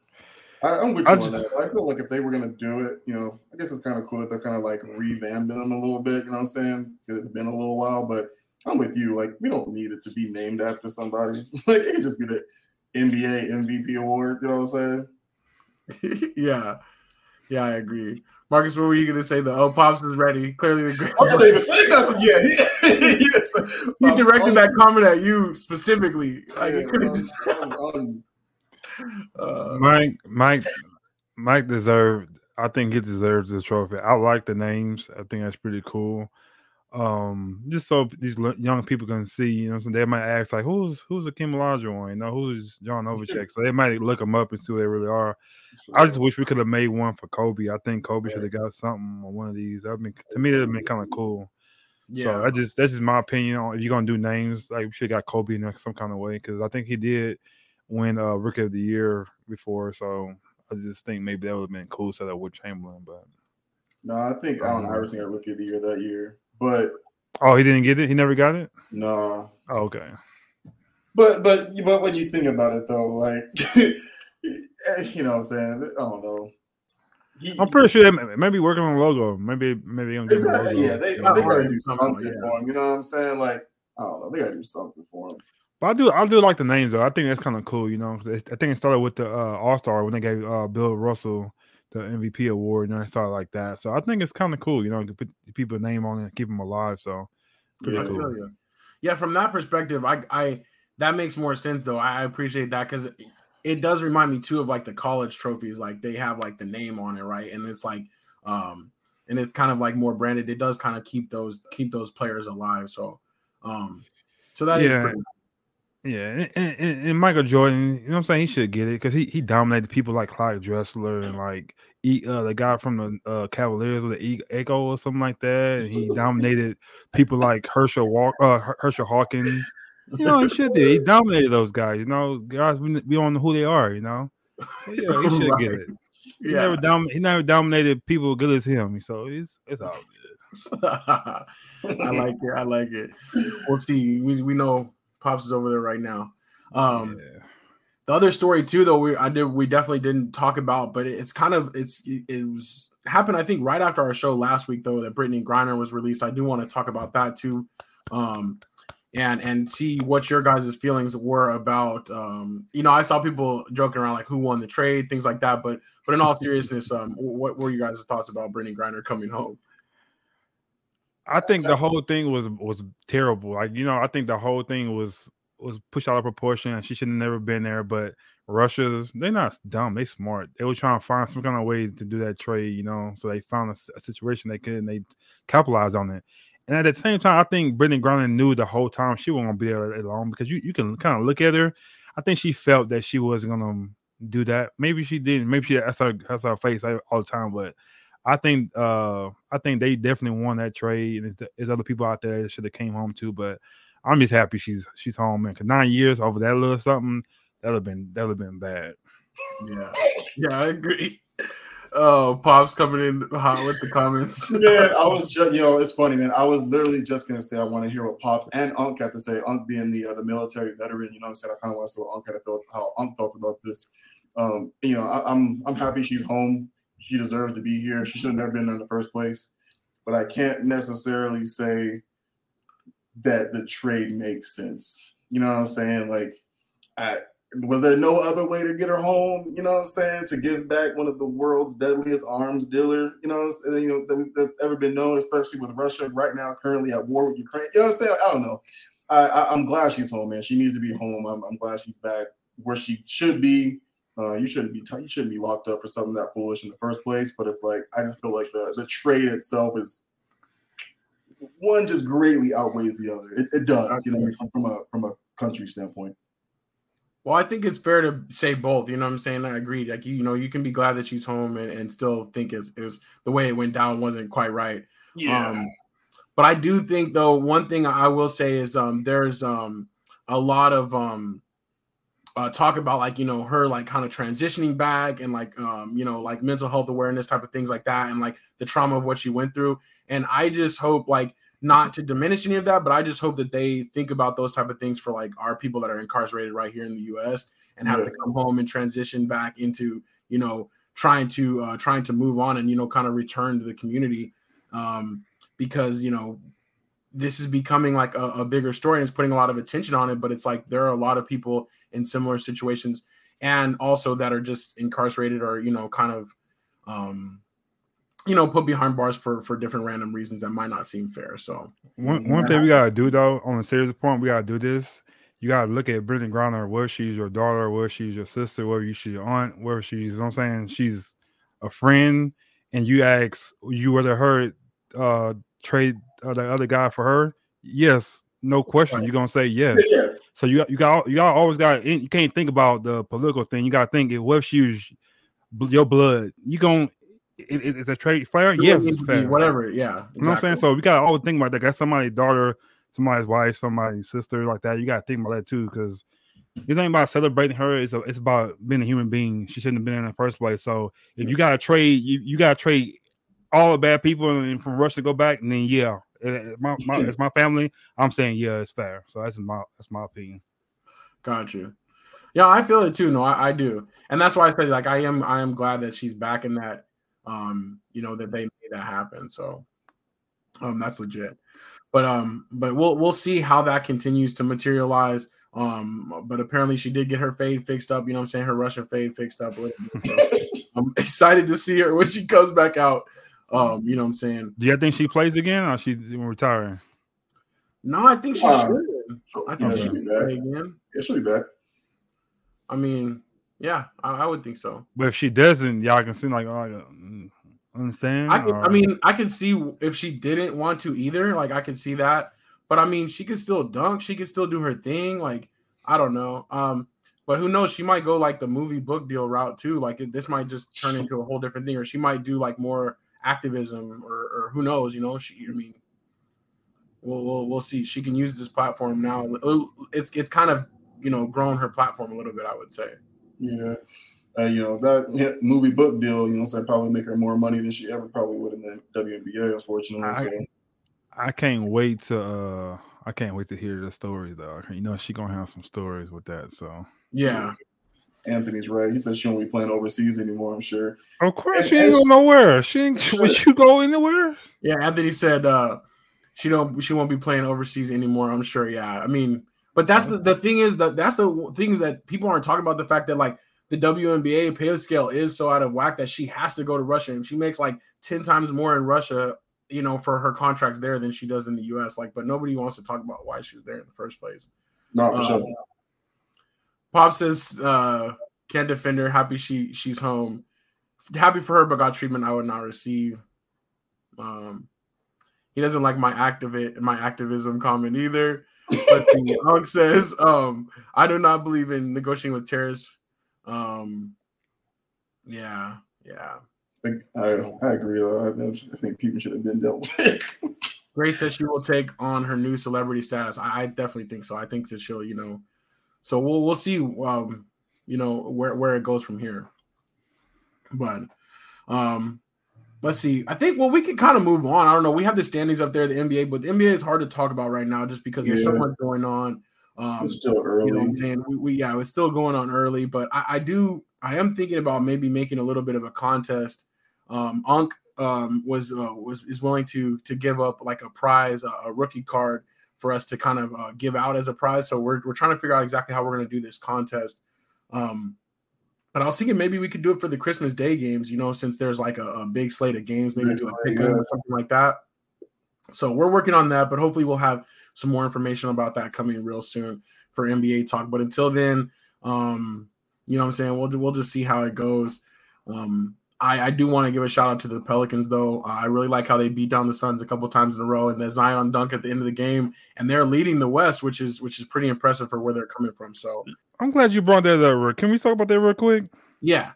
I, am with you I on that. I feel like if they were gonna do it, you know, I guess it's kind of cool that they're kind of like revamping them a little bit. You know what I'm saying? Because it's been a little while, but I'm with you. Like we don't need it to be named after somebody. <laughs> like it could just be the NBA MVP award. You know what I'm saying? <laughs> yeah, yeah, I agree. Marcus, what were you going to say? The oh, pops is ready. Clearly, the great. I didn't even <laughs> say nothing yet. he directed that comment at you specifically. Like yeah, could have just. uh, Mike, Mike, Mike deserved. I think he deserves the trophy. I like the names. I think that's pretty cool. Um, just so these young people can see, you know, so they might ask like, "Who's who's the Hakeem Olajuwon? You know, who's John Novacek?" So they might look them up and see who they really are. I just wish we could have made one for Kobe. I think Kobe should have got something on one of these. I mean, to me, that would have been kind of cool. Yeah. So I just that's just my opinion on if you're gonna do names, like we should have got Kobe in some kind of way because I think he did win uh rookie of the year before. So I just think maybe that would have been cool set up with Chamberlain, but no, I think Allen Iverson got rookie of the year that year. But oh, he didn't get it. He never got it. No. Oh, okay. But but but when you think about it though, like <laughs> you know what I'm saying? I don't know. He, I'm pretty sure they may be working on logo. Maybe maybe exactly, yeah, they, they gotta do something yeah. for him. You know what I'm saying? Like I don't know, they gotta do something for him. But I do I do like the names though. I think that's kind of cool. You know, I think it started with the uh, All Star when they gave uh, Bill Russell the MVP award, and I started like that. So I think it's kind of cool. You know, to put people name on it, and keep them alive. So yeah, cool. yeah, from that perspective, I I that makes more sense though. I appreciate that because it does remind me too of like the college trophies like they have like the name on it right and it's like um and it's kind of like more branded it does kind of keep those keep those players alive so um so that yeah. is pretty yeah, and, and, and, Michael Jordan, you know what I'm saying? He should get it because he, he dominated people like Clyde Drexler and like uh, the guy from the uh, Cavaliers with the Echo or something like that. And he <laughs> dominated people like Herschel Walk, uh, Herschel Hawkins you know, he should do. He <laughs> dominated those guys. You know, guys we, we don't know who they are. You know, so, yeah, he should right. get it. He yeah. never dom- he never dominated people good as him. So it's it's all good. <laughs> I like it. I like it. We'll see. We we know Pops is over there right now. Um, yeah. The other story too, though, we I did we definitely didn't talk about, but it's kind of it's it was happened. I think right after our show last week, though, that Brittney Griner was released. I do want to talk about that too. Um, and and see what your guys' feelings were about um you know i saw people joking around like who won the trade things like that but but in all seriousness um what were you guys' thoughts about Brittney Griner coming home i think the whole thing was was terrible like you know i think the whole thing was was pushed out of proportion she should have never been there but russia's they're not dumb they smart they were trying to find some kind of way to do that trade you know so they found a, a situation they could and they capitalized on it and at the same time, I think Brittney Griner knew the whole time she wasn't gonna be there long because you, you can kind of look at her. I think she felt that she was gonna do that. Maybe she didn't. Maybe she that's her that's her face all the time. But I think uh I think they definitely won that trade, and there's, there's other people out there that should have came home too. But I'm just happy she's she's home, man. Cause nine years over that little something that'd have been that'd have been bad. Yeah, yeah, I agree. Oh, pops coming in hot with the comments. <laughs> yeah, I was just, you know, it's funny, man. I was literally just gonna say I want to hear what pops and Unc have to say. Unc being the uh, the military veteran, you know, what I'm saying I kind of want to see what Unc had felt, how Unc felt about this. Um, you know, I, I'm I'm happy she's home. She deserves to be here. She should have never been in the first place. But I can't necessarily say that the trade makes sense. You know what I'm saying? Like, I was there no other way to get her home? You know what I'm saying? To give back one of the world's deadliest arms dealer, you know, you know that, that's ever been known, especially with Russia right now, currently at war with Ukraine. You know what I'm saying? I don't know. I, am glad she's home, man. She needs to be home. I'm, I'm glad she's back where she should be. Uh, you shouldn't be t- you shouldn't be locked up for something that foolish in the first place. But it's like I just feel like the the trade itself is one just greatly outweighs the other. It, it does, you know, from a from a country standpoint. Well, I think it's fair to say both. You know what I'm saying? I agree. Like you, you know, you can be glad that she's home and, and still think it's, it was the way it went down wasn't quite right. Yeah. Um, but I do think though one thing I will say is um there's um a lot of um uh, talk about like you know her like kind of transitioning back and like um you know like mental health awareness type of things like that and like the trauma of what she went through and I just hope like not to diminish any of that, but I just hope that they think about those type of things for like our people that are incarcerated right here in the U.S. and have yeah. to come home and transition back into you know trying to uh, trying to move on and you know kind of return to the community um, because you know this is becoming like a, a, bigger story and it's putting a lot of attention on it but it's like there are a lot of people in similar situations and also that are just incarcerated or you know kind of um, you know, put behind bars for for different random reasons that might not seem fair. So one one thing we gotta do though, on a serious point, we gotta do this. You gotta look at Brittney Griner, whether she's your daughter, whether she's your sister, whether she's your aunt, whether she's, you know I'm saying, she's a friend, and you ask you whether her uh trade uh, the other guy for her. Yes, no question. Right. You're gonna say yes. Yeah. So you you got you got always got you can't think about the political thing. You gotta think what if she was your blood. You gonna is, is a trade fair? It yes, fair. Whatever, yeah. Exactly. You know what I'm saying? So we gotta always think about that. That's somebody's daughter, somebody's wife, somebody's sister, like that. You gotta think about that too, because the thing about celebrating her is a, it's about being a human being. She shouldn't have been in the first place. So if you gotta trade, you, you gotta trade all the bad people and from Russia go back, and then yeah, my, my it's my family. I'm saying yeah, it's fair. So that's my that's my opinion. Got you. Yeah, I feel it too. No, I, I do, and that's why I said like I am. I am glad that she's back in that um, you know, that they made that happen. So um, that's legit. But um, but we'll we'll see how that continues to materialize. Um, but apparently she did get her fade fixed up. You know I'm saying? Her Russian fade fixed up. <laughs> I'm excited to see her when she comes back out. Um, you know what I'm saying? Do you think she plays again or she's retiring? No, I think she uh, should. I think yeah, she should play again. Yeah, she'll be back. I mean, yeah, I, I, would think so. But if she doesn't, y'all can see like, oh, mm, understand. I, I mean, I can see if she didn't want to either. Like, I can see that. But I mean, she could still dunk. She could still do her thing. Like, I don't know. Um, but who knows? She might go like the movie book deal route too. Like, this might just turn into a whole different thing, or she might do like more activism, or, or who knows? You know, she. I mean, we'll, we'll we'll see. She can use this platform now. It's it's kind of you know grown her platform a little bit. I would say. Yeah. Uh, you know, that movie book deal, you know, so probably make her more money than she ever probably would in the WNBA, unfortunately. I, so. I can't wait to uh I can't wait to hear the stories though. You know, she gonna have some stories with that. So yeah. Anthony's right. He said she won't be playing overseas anymore, I'm sure. Of course, and, she ain't going nowhere. She ain't would you go anywhere? Yeah, Anthony said uh she don't she won't be playing overseas anymore. I'm sure. Yeah. I mean, but that's the, the thing is that that's the things that people aren't talking about. The fact that like the WNBA pay scale is so out of whack that she has to go to Russia and she makes like 10 times more in Russia, you know, for her contracts there than she does in the US. Like, but nobody wants to talk about why she was there in the first place. Not for um, sure. Pop says uh can't defend her, happy she she's home. Happy for her, but got treatment I would not receive. Um he doesn't like my activate my activism comment either. But the <laughs> Unk says, um, I do not believe in negotiating with terrorists. Um, yeah, yeah. I, I agree. Though. I, think people should have been dealt with. <laughs> Grace says she will take on her new celebrity status. I, I, definitely think so. I think that she'll, you know, so we'll we'll see, um, you know, where where it goes from here. But, um, let's see. I think well, we can kind of move on. I don't know. We have the standings up there, the NBA, but the NBA is hard to talk about right now just because yeah. there's so much going on. Um, it's still early. You know what I'm saying? We, we, yeah, it's still going on early, but I, I, do. I am thinking about maybe making a little bit of a contest. Um, Unk um, was uh, was is willing to to give up like a prize, a, a rookie card for us to kind of uh, give out as a prize. So we're we're trying to figure out exactly how we're going to do this contest. Um, but I was thinking maybe we could do it for the Christmas Day games, you know, since there's like a, a big slate of games, maybe do a pick or something like that. So we're working on that, but hopefully we'll have some more information about that coming real soon for NBA talk. But until then, um, you know what I'm saying? We'll we'll just see how it goes. Um, I, I do want to give a shout out to the Pelicans, though. Uh, I really like how they beat down the Suns a couple times in a row, and the Zion dunk at the end of the game, and they're leading the West, which is which is pretty impressive for where they're coming from. So I'm glad you brought that up. Can we talk about that real quick? Yeah,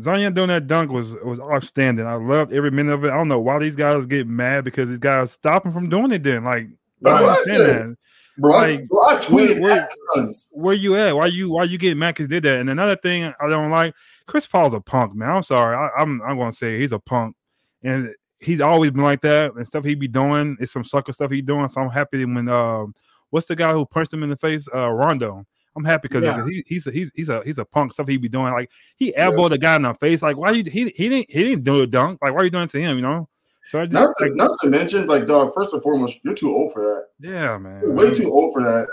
Zion doing that dunk was was outstanding. I loved every minute of it. I don't know why these guys get mad because these guys stop him from doing it. Then, like, that's what I said. Bro, like, bro, I tweeted where, where, where, you at? Why you why you getting mad because did that? And another thing I don't like Chris Paul's a punk, man. I'm sorry. I, am I'm, I'm gonna say he's a punk, and he's always been like that and stuff he be doing. It's some sucker stuff he doing. So I'm happy when uh, what's the guy who punched him in the face? Uh, Rondo. I'm happy because Yeah. he, he's a, he's he's a he's a punk stuff he be doing. Like he elbowed a guy in the face. Like why you he he didn't he didn't do a dunk. Like why are you doing it to him? You know. So I just Not to, like, not to mention, like, dog. First and foremost, you're too old for that. yeah, man. You're way too old for that.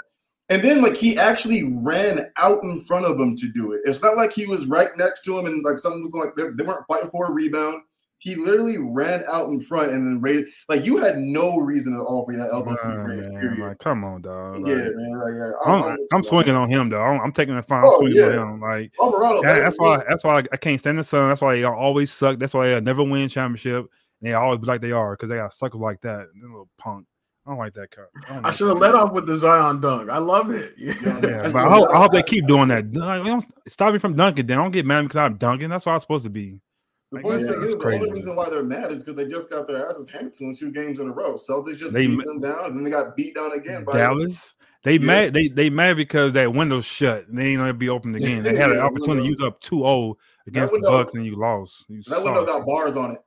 And then, like, he actually ran out in front of him to do it. It's not like he was right next to him and like something like they, they weren't fighting for a rebound. He literally ran out in front and then raised. Like, you had no reason at all for that elbow to be raised. man, like, come on, dog. yeah, man. Like, yeah, I'm, I'm, I'm swinging on him though. I'm, I'm taking the fine. Oh, swinging yeah. on him. Like Alvarado. that- that's why. That's why I can't stand the Sun. That's why they always suck. That's why I never win championship. And they always be like they are because they got suckers like that. Them little punk. I don't like that car. I, don't I should have let off with the Zion dunk. I love it. <laughs> Yeah, That's but I hope, I hope they keep doing that. Don't stop me from dunking. Then don't get mad because I'm dunking. That's what I'm supposed to be. The Like, funny yeah, thing that's is, the only reason why they're mad is because they just got their asses handed to them two games in a row. Celtics just They beat them down, and then they got beat down again by Dallas. They Yeah. mad. They they mad because that window's shut. And they ain't gonna be open again. They had an <laughs> opportunity to window. use up 2-0 against window- the Bucks and you lost. You That window got bars on it.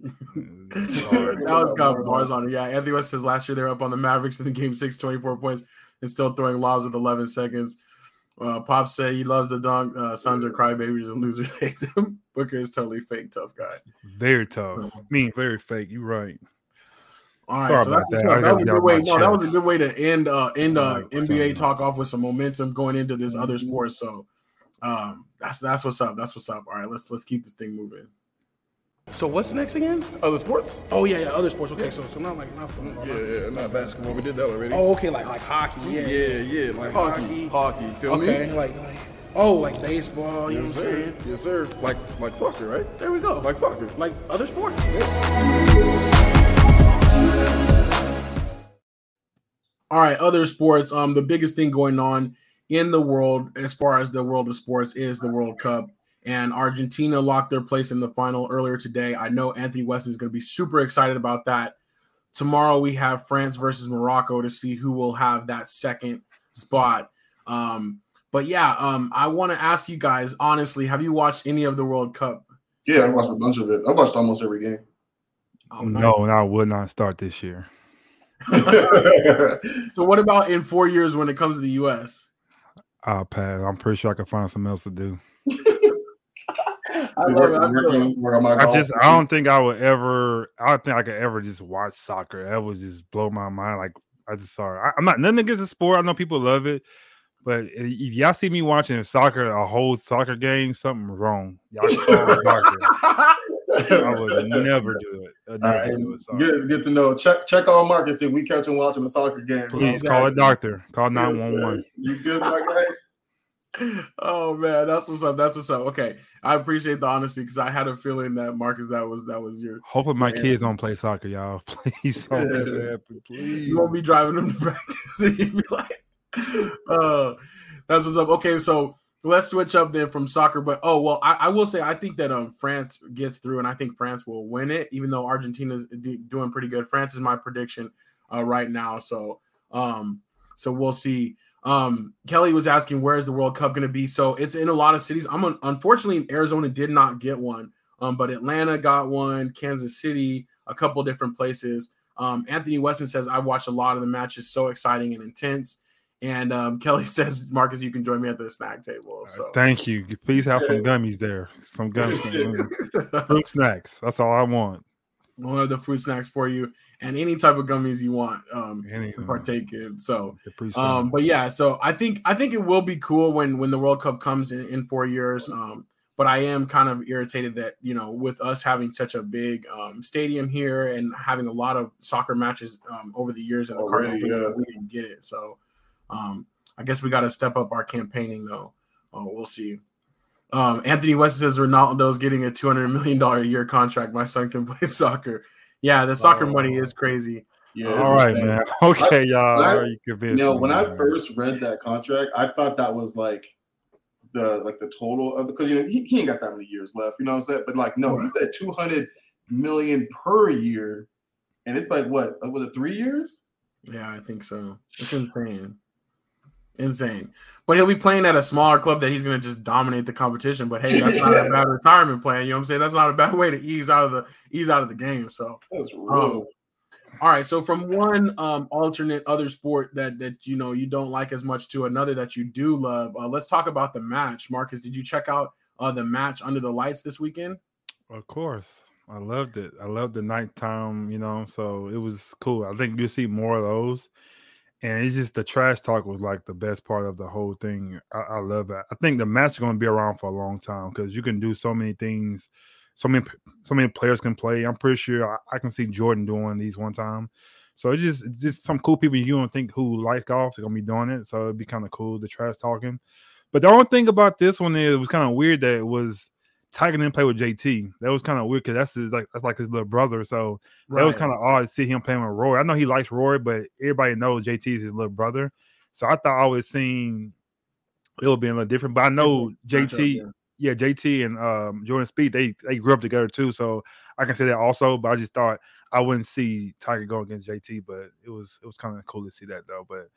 Dallas got bars on it. Yeah, Anthony West says last year they were up on the Mavericks in the game six, 24 points, and still throwing lobs with 11 seconds. Uh, Pop said he loves the dunk. Uh, Suns are crybabies and losers <laughs> hate them. Booker is totally fake tough guy. Very tough. I mean, very fake. You're right. All right, Sorry so about that's that. that was a good way. No, that was a good way to end uh end uh Like, NBA talk off with some momentum going into this other sport. So um that's that's what's up. That's what's up. All right, let's let's keep this thing moving. So what's next again? Other sports? Oh yeah, yeah, other sports. Okay, so so not like not football. Yeah, yeah, not basketball. We did that already. Oh, okay, like like hockey. Yeah. yeah, yeah, like hockey, hockey. Feel Okay, me? like, like oh, like baseball. You Yes, know what I'm sir. saying? Yes, sir. Like, like soccer, right? There we go. Like soccer. like other sports. All right, other sports. Um, the biggest thing going on in the world, as far as the world of sports, is the World Cup. And Argentina locked their place in the final earlier today. I know Anthony West is going to be super excited about that. Tomorrow we have France versus Morocco to see who will have that second spot. Um, but yeah, um, I want to ask you guys honestly: Have you watched any of the World Cup? Yeah, I watched a bunch of it. I watched almost every game. Oh, nice. No, and I would not start this year. <laughs> So what about in four years when it comes to the U.S.? I'll pass. I'm pretty sure I can find something else to do. <laughs> I. I. Work on my I just I don't think I would ever I don't think I could ever just watch soccer. That would just blow my mind. Like I just sorry. I, I'm not nothing against the sport. I know people love it, but if y'all see me watching soccer, a whole soccer game, something wrong. Y'all can call it soccer. <laughs> I would never do it. I'd never right, do it, good, good to know. Check check on Marcus if we catch him watching a soccer game. Please call a doctor. Call nine one one. Yes, one sir. one. You good, my guy? Oh man, that's what's up. That's what's up. Okay, I appreciate the honesty because I had a feeling that Marcus, that was that was your. Hopefully my kids don't play soccer, y'all. <laughs> Please don't let <laughs> that happen. Please. You won't be driving them to <laughs> practice. you'd be like, uh, that's what's up. Okay, so let's switch up then from soccer. But oh well, I, I will say I think that um France gets through, and I think France will win it, even though Argentina's do, doing pretty good. France is my prediction uh, right now. So um, so we'll see. Um, Kelly was asking where is the World Cup going to be? So it's in a lot of cities. I'm un- unfortunately Arizona did not get one, um, but Atlanta got one, Kansas City, a couple different places. Um, Anthony Weston says I watched a lot of the matches, so exciting and intense. And um, <laughs> Kelly says, Marcus, you can join me at the snack table. So Thank you. Please have some gummies there. Some <laughs> gummies. <laughs> Fruit snacks. That's all I want. one of the fruit snacks for you, and any type of gummies you want um, Any- to partake in. So um but yeah so i think i think it will be cool when when the world cup comes in in four years um but i am kind of irritated that you know with us having such a big um stadium here and having a lot of soccer matches um over the years in the Already, Cardinals stadium, yeah. we didn't get it so um i guess we got to step up our campaigning though. Uh, we'll see. Um anthony west says ronaldo's getting a 200 million dollar a year contract. My son can play <laughs> soccer yeah the soccer oh, money is crazy Yeah. Um, All right, insane. man. <laughs> Okay, y'all. when I- Are you convinced? You know, me, when I first read that contract, I thought that was like the like the total of because you know he, he ain't got that many years left. You know what I'm saying? But like, no, he said 200 million per year, and it's like what? Like, was it three years? Yeah, I think so. It's insane. Insane. But he'll be playing at a smaller club that he's going to just dominate the competition. But hey, that's not a <laughs> bad retirement plan. You know what I'm saying? That's not a bad <laughs> way to ease out of the ease out of the game. So That's Um, all right, so from one um, alternate other sport that that you know you don't like as much to another that you do love, uh, let's talk about the match. Marcus, did you check out uh, the match under the lights this weekend? Of course. I loved it. I loved the nighttime, you know, so it was cool. I think you'll see more of those. And it's just the trash talk was like the best part of the whole thing. I, I love it. I think the match is going to be around for a long time because you can do so many things. So many, so many players can play. I'm pretty sure I, I can see Jordan doing these one time. So it's just, it's just some cool people you don't think who like golf are gonna be doing it. So it'd be kind of cool. The trash talking. But the only thing about this one is it was kind of weird that it was Tiger didn't play with JT. That was kind of weird because that's his like that's like his little brother. So that was kind of odd to see him playing with Roy. I know he likes Roy, but everybody knows JT is his little brother. So I thought I was seeing it would be a little different. But I know JT, yeah, JT and um, Jordan Spieth, they they grew up together too. So I can say that also. But I just thought I wouldn't see Tiger go against JT, but it was it was kind of cool to see that though. But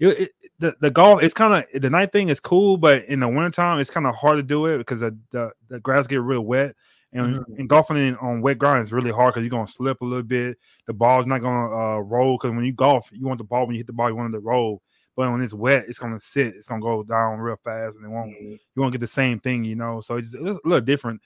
it, it, the the golf it's kind of the night thing is cool, but in the wintertime it's kind of hard to do it because the, the the grass get real wet. And, Mhm. and golfing in, on wet ground is really hard because you're gonna slip a little bit. The ball's not gonna uh, roll because when you golf, you want the ball when you hit the ball, you want it to roll. But when it's wet, it's gonna sit. It's gonna go down real fast, and it won't. Mhm. You won't get the same thing, you know. So it's, it's a little different.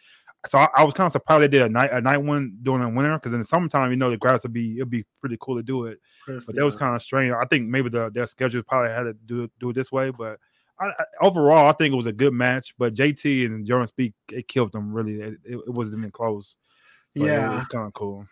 So I, I was kind of surprised they did a night a night one during the winter because in the summertime, you know, the grass would be it'd be pretty cool to do it. But that was kind of strange. I think maybe the their schedule probably had to do it- do it this way. But I, I, overall, I think it was a good match. But JT and Jordan Spieth it killed them. Really, it, it, it wasn't even close. But it yeah, was kind of cool.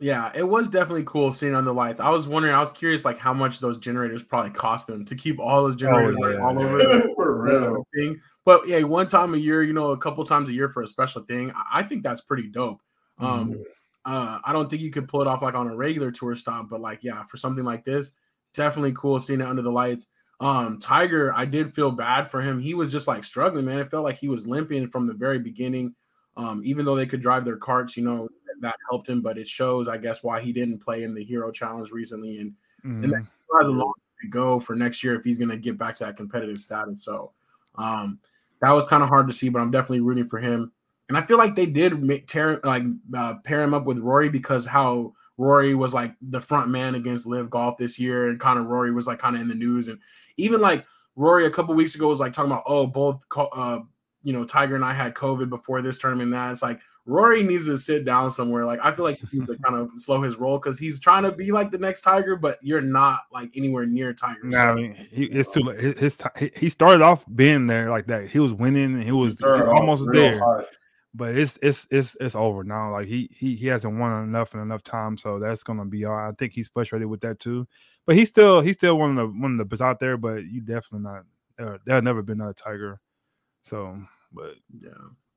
Yeah. It was definitely cool seeing on the lights. I was wondering, I was curious, like how much those generators probably cost them to keep all those generators like, yeah. all over <laughs> the For <laughs> real. thing. But yeah, one time a year, you know, a couple times a year for a special thing. I, I think that's pretty dope. Um, Mm-hmm. uh, I don't think you could pull it off like on a regular tour stop, but like, yeah, for something like this, definitely cool seeing it under the lights. Um, Tiger, I did feel bad for him. He was just like struggling, man. It felt like he was limping from the very beginning. Um, even though they could drive their carts, you know, that helped him, but it shows, I guess, why he didn't play in the Hero Challenge recently. And Mhm. then- still has a long way to go for next year if he's going to get back to that competitive status. So um, that was kind of hard to see, but I'm definitely rooting for him. And I feel like they did make tear like uh, pair him up with Rory because how Rory was like the front man against LIV Golf this year, and kind of Rory was like kind of in the news, and even like Rory a couple weeks ago was like talking about oh both uh, you know Tiger and I had COVID before this tournament. That it's like Rory needs to sit down somewhere. Like I feel like he needs to kind of <laughs> slow his roll because he's trying to be like the next Tiger, but you're not like anywhere near Tiger. Nah, I mean, he, it's too late. His, his he- he started off being there like that. He was winning and he was Started off almost there. hot. but it's it's it's it's over now. Like he he he hasn't won enough in enough time, so that's gonna be all. right. I think he's frustrated with that too. But he's still he's still one of the one of the best out there. But you definitely not. Uh, there'll never been another Tiger. So, but yeah.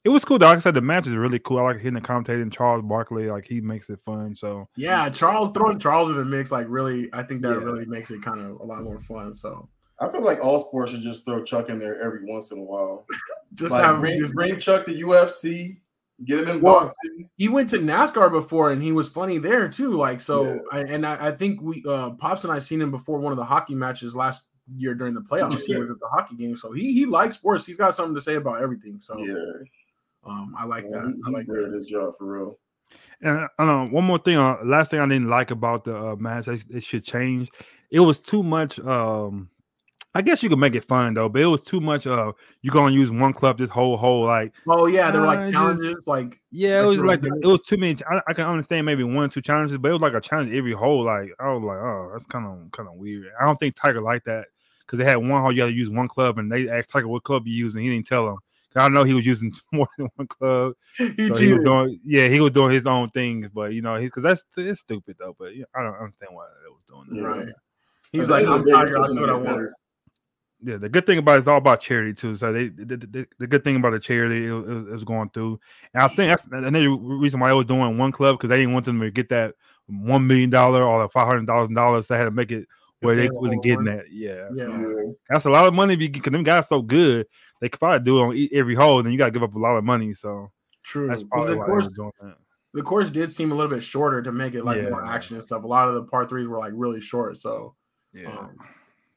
it was cool. Though. Like I said, the match is really cool. I like hitting the commentating Charles Barkley. Like he makes it fun. So Yeah, Charles throwing Charles in the mix, like really, I think that Yeah. really makes it kind of a lot more fun. So I feel like all sports should just throw Chuck in there every once in a while. <laughs> just like have him bring, just- bring Chuck to UFC, get him in Well, boxing. he went to NASCAR before and he was funny there too. Like so, Yeah. I, and I, I think we uh Pops and I seen him before one of the hockey matches last year during the playoffs. he was at the hockey game, so he he likes sports. He's got something to say about everything. So Yeah, um, I like yeah, that. he- I like good that. his job for real. And I know one more thing. Uh, last thing I didn't like about the uh, match, it, it should change. It was too much. Um, I guess you could make it fun though, but it was too much. Uh, you gonna use one club this whole whole like. Oh yeah, there were like it's challenges, like Yeah, it was like doing- it was too many. I, I can understand maybe one or two challenges, but it was like a challenge every hole. Like I was like, oh, that's kind of kind of weird. I don't think Tiger liked that because they had one hole you got to use one club, and they asked Tiger what club you use, and he didn't tell them. I know he was using <laughs> more than one club. <laughs> he So he was doing, yeah, he was doing his own things, but you know, he's because that's it's stupid though. But yeah, I don't understand why they was doing that. Yeah. Right. He's like, I'm the day, Tiger. I'll what I want. Yeah, the good thing about it, it's all about charity too. So they the, the, the good thing about the charity it, was- it was going through, and I think that's another reason why I was doing one club because they didn't want them to get that one million dollar or the five hundred thousand dollars. They had to make it where they they were wasn't all getting that. Yeah, Yeah. so that's a lot of money because them guys are so good. They could probably do it on every hole. Then you got to give up a lot of money. So True. that's 'Cause probably the why course, doing that. the course did seem a little bit shorter to make it like more action and stuff. A lot of the par threes were like really short. So Yeah. Um,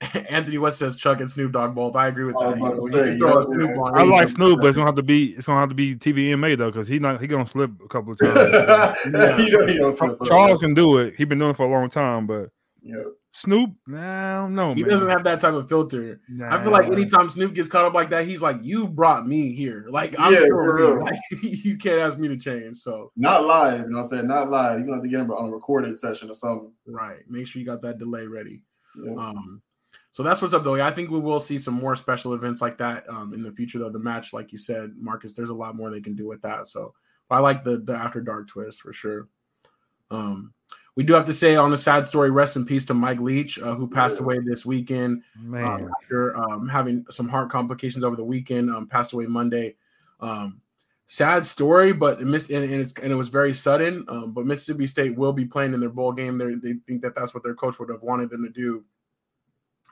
<laughs> Anthony West says Chuck and Snoop Dogg both. I agree with that. was about say, throw yeah, Snoop on I like Snoop, but it's gonna have to be it's gonna have to be TVMA though, because he not he gonna slip a couple of <laughs> times. Yeah. you know, he don't slip. Charles can do it. He been doing it for a long time, but Yeah. Snoop, nah, I don't know, He man. doesn't have that type of filter. I feel like Nah. anytime Snoop gets caught up like that, he's like, "You brought me here. Like I'm Yeah, still for real. Like, <laughs> you can't ask me to change." So Not live, you know what I'm saying? Not live. You're gonna have to get him on a recorded session or something. right, make sure you got that delay ready. Yeah. Um, so that's what's up, though. I think we will see some more special events like that um, in the future. Though the match, like you said, Marcus, there's a lot more they can do with that. So I like the the after dark twist for sure. Um, we do have to say on a sad story, rest in peace to Mike Leach, uh, who passed away this weekend um, after um, having some heart complications over the weekend. Um, passed away Monday. Um, sad story, but it missed and, and, and it was very sudden. Um, but Mississippi State will be playing in their bowl game. They they think that that's what their coach would have wanted them to do.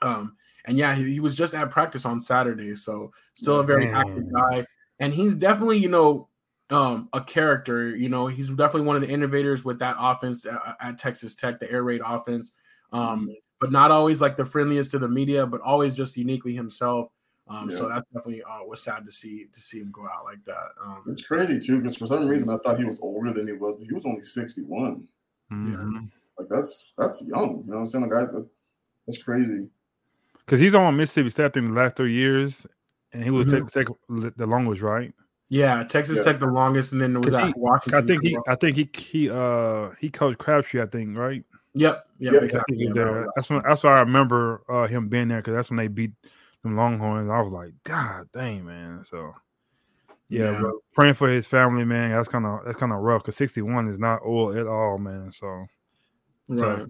Um, and yeah, he, he was just at practice on Saturday, so still a very active guy. And he's definitely, you know, um, a character. You know, he's definitely one of the innovators with that offense at, at Texas Tech, the air raid offense. Um, but not always like the friendliest to the media, but always just uniquely himself. Um, So that's definitely uh, was sad to see to see him go out like that. Um, It's crazy too, because for some reason I thought he was older than he was, but he was only 61. Mhm. Like that's that's young. You know what I'm saying? Like I, that's crazy. Because he's on Mississippi State in the last three years, and he was Mhm. Texas Tech the longest, right? Yeah, Texas Yeah. Tech the longest, and then it was at he- Washington. I think he, I think he, he, uh, he coached Crabtree, I think, right? Yep, yep, Yeah, exactly. yeah. That's when, that's why I remember uh, him being there because that's when they beat them Longhorns. I was like, God dang, man. So yeah, Yeah. praying for his family, man. That's kind of that's kind of rough because sixty one is not old at all, man. So So- right.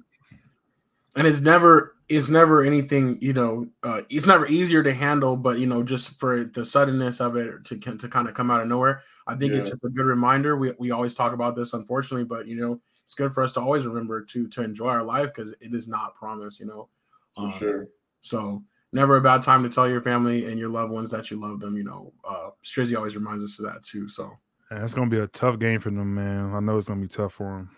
And it's never it's never anything you know. Uh, it's never easier to handle, but you know, just for the suddenness of it to to kind of come out of nowhere, I think it's just a good reminder. We we always talk about this, unfortunately, but you know, it's good for us to always remember to to enjoy our life because it is not promised. You know, For Um, sure. So never a bad time to tell your family and your loved ones that you love them. You know, uh, Strizzy always reminds us of that too. So yeah, it's gonna be a tough game for them, man. I know it's gonna be tough for them.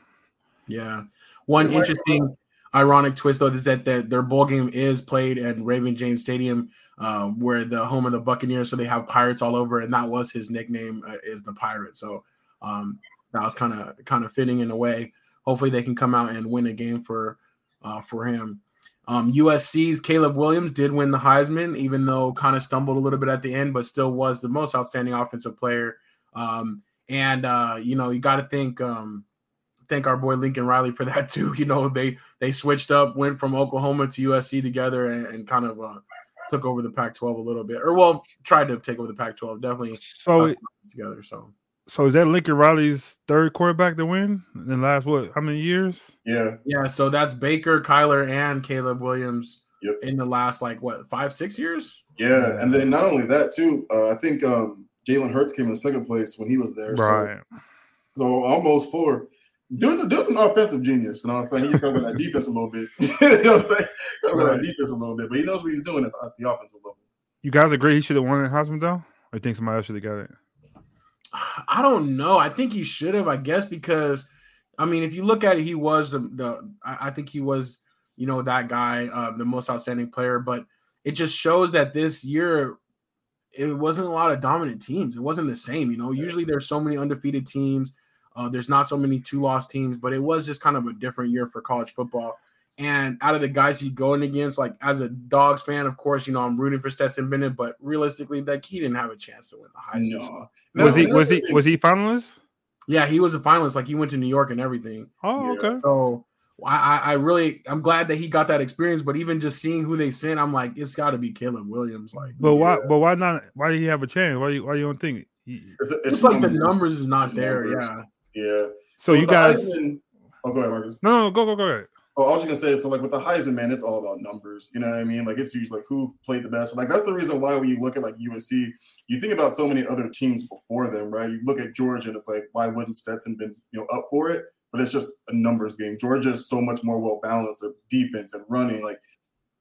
yeah, one interesting, ironic twist though is that the, their bowl game is played at Raymond James Stadium, um, where the home of the Buccaneers. So they have pirates all over, and that was his nickname uh, is the pirate. So um, that was kind of kind of fitting in a way. Hopefully they can come out and win a game for uh, for him. Um, USC's Caleb Williams did win the Heisman, even though kind of stumbled a little bit at the end, but still was the most outstanding offensive player. Um, and uh, you know, you got to think um, thank our boy Lincoln Riley for that too. <laughs> You know, they they switched up, went from Oklahoma to USC together, and, and kind of uh, took over the Pac-12 a little bit, or well, tried to take over the Pac-12. Definitely So, uh, together. So so is that Lincoln Riley's third quarterback to win in the last what? How many years? Yeah. yeah, so that's Baker, Kyler, and Caleb Williams Yep. in the last like what five, six years. Yeah. And then not only that too, uh, I think um Jalen Hurts came in second place when he was there. So, so almost four. Dude's, a, dude's an offensive genius. You know what I'm saying? He's covering that defense a little bit. <laughs> you know what I'm saying? Covering Right. that defense a little bit, but he knows what he's doing at, at the offensive level. You guys agree he should have won the Heisman though? Or you think somebody else should have got it? I don't know. I think he should have, I guess, because I mean, if you look at it, he was the, the I I think he was, you know, that guy, uh, the most outstanding player. But it just shows that this year it wasn't a lot of dominant teams. It wasn't the same. You know, usually there's so many undefeated teams. Uh, there's not so many two loss teams, but it was just kind of a different year for college football. And out of the guys he's going against, like as a dogs fan, of course, you know, I'm rooting for Stetson Bennett, but realistically, like he didn't have a chance to win the Heisman. No. Was he was he was he finalist? Yeah, he was a finalist. Like he went to New York and everything. Oh, Yeah. okay. So I, I I really I'm glad that he got that experience. But even just seeing who they sent, I'm like, it's got to be Caleb Williams. Like, But why? Yeah. But why not? Why do he have a chance? Why? You, why you don't think? He, It's, a- it's like the numbers is not It's there. numbers. Yeah, Yeah. so, you guys? Heisman- oh, go ahead, Marcus. No, no, go, go, go ahead. Oh, I was just gonna say, so like with the Heisman, man, it's all about numbers. You know what I mean? Like it's usually like who played the best. Like that's the reason why when you look at like USC, you think about so many other teams before them, right? You look at Georgia and it's like, why wouldn't Stetson been you know up for it? But it's just a numbers game. Georgia's so much more well balanced. Their defense and running, like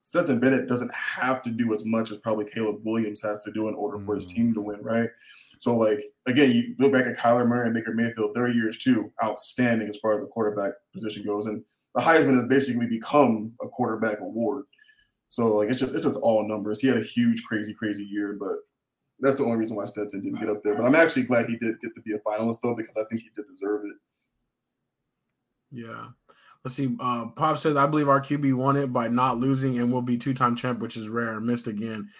Stetson Bennett doesn't have to do as much as probably Caleb Williams has to do in order for his Mm. team to win, right? So like again, you look back at Kyler Murray and Baker Mayfield, their years too, outstanding as far as the quarterback position goes. And the Heisman has basically become a quarterback award. So like it's just it's just all numbers. He had a huge, crazy, crazy year, but that's the only reason why Stetson didn't get up there. But I'm actually glad he did get to be a finalist though, because I think he did deserve it. Yeah. Let's see. Uh, Pop says, I believe our QB won it by not losing and will be two time champ, which is rare. Missed again.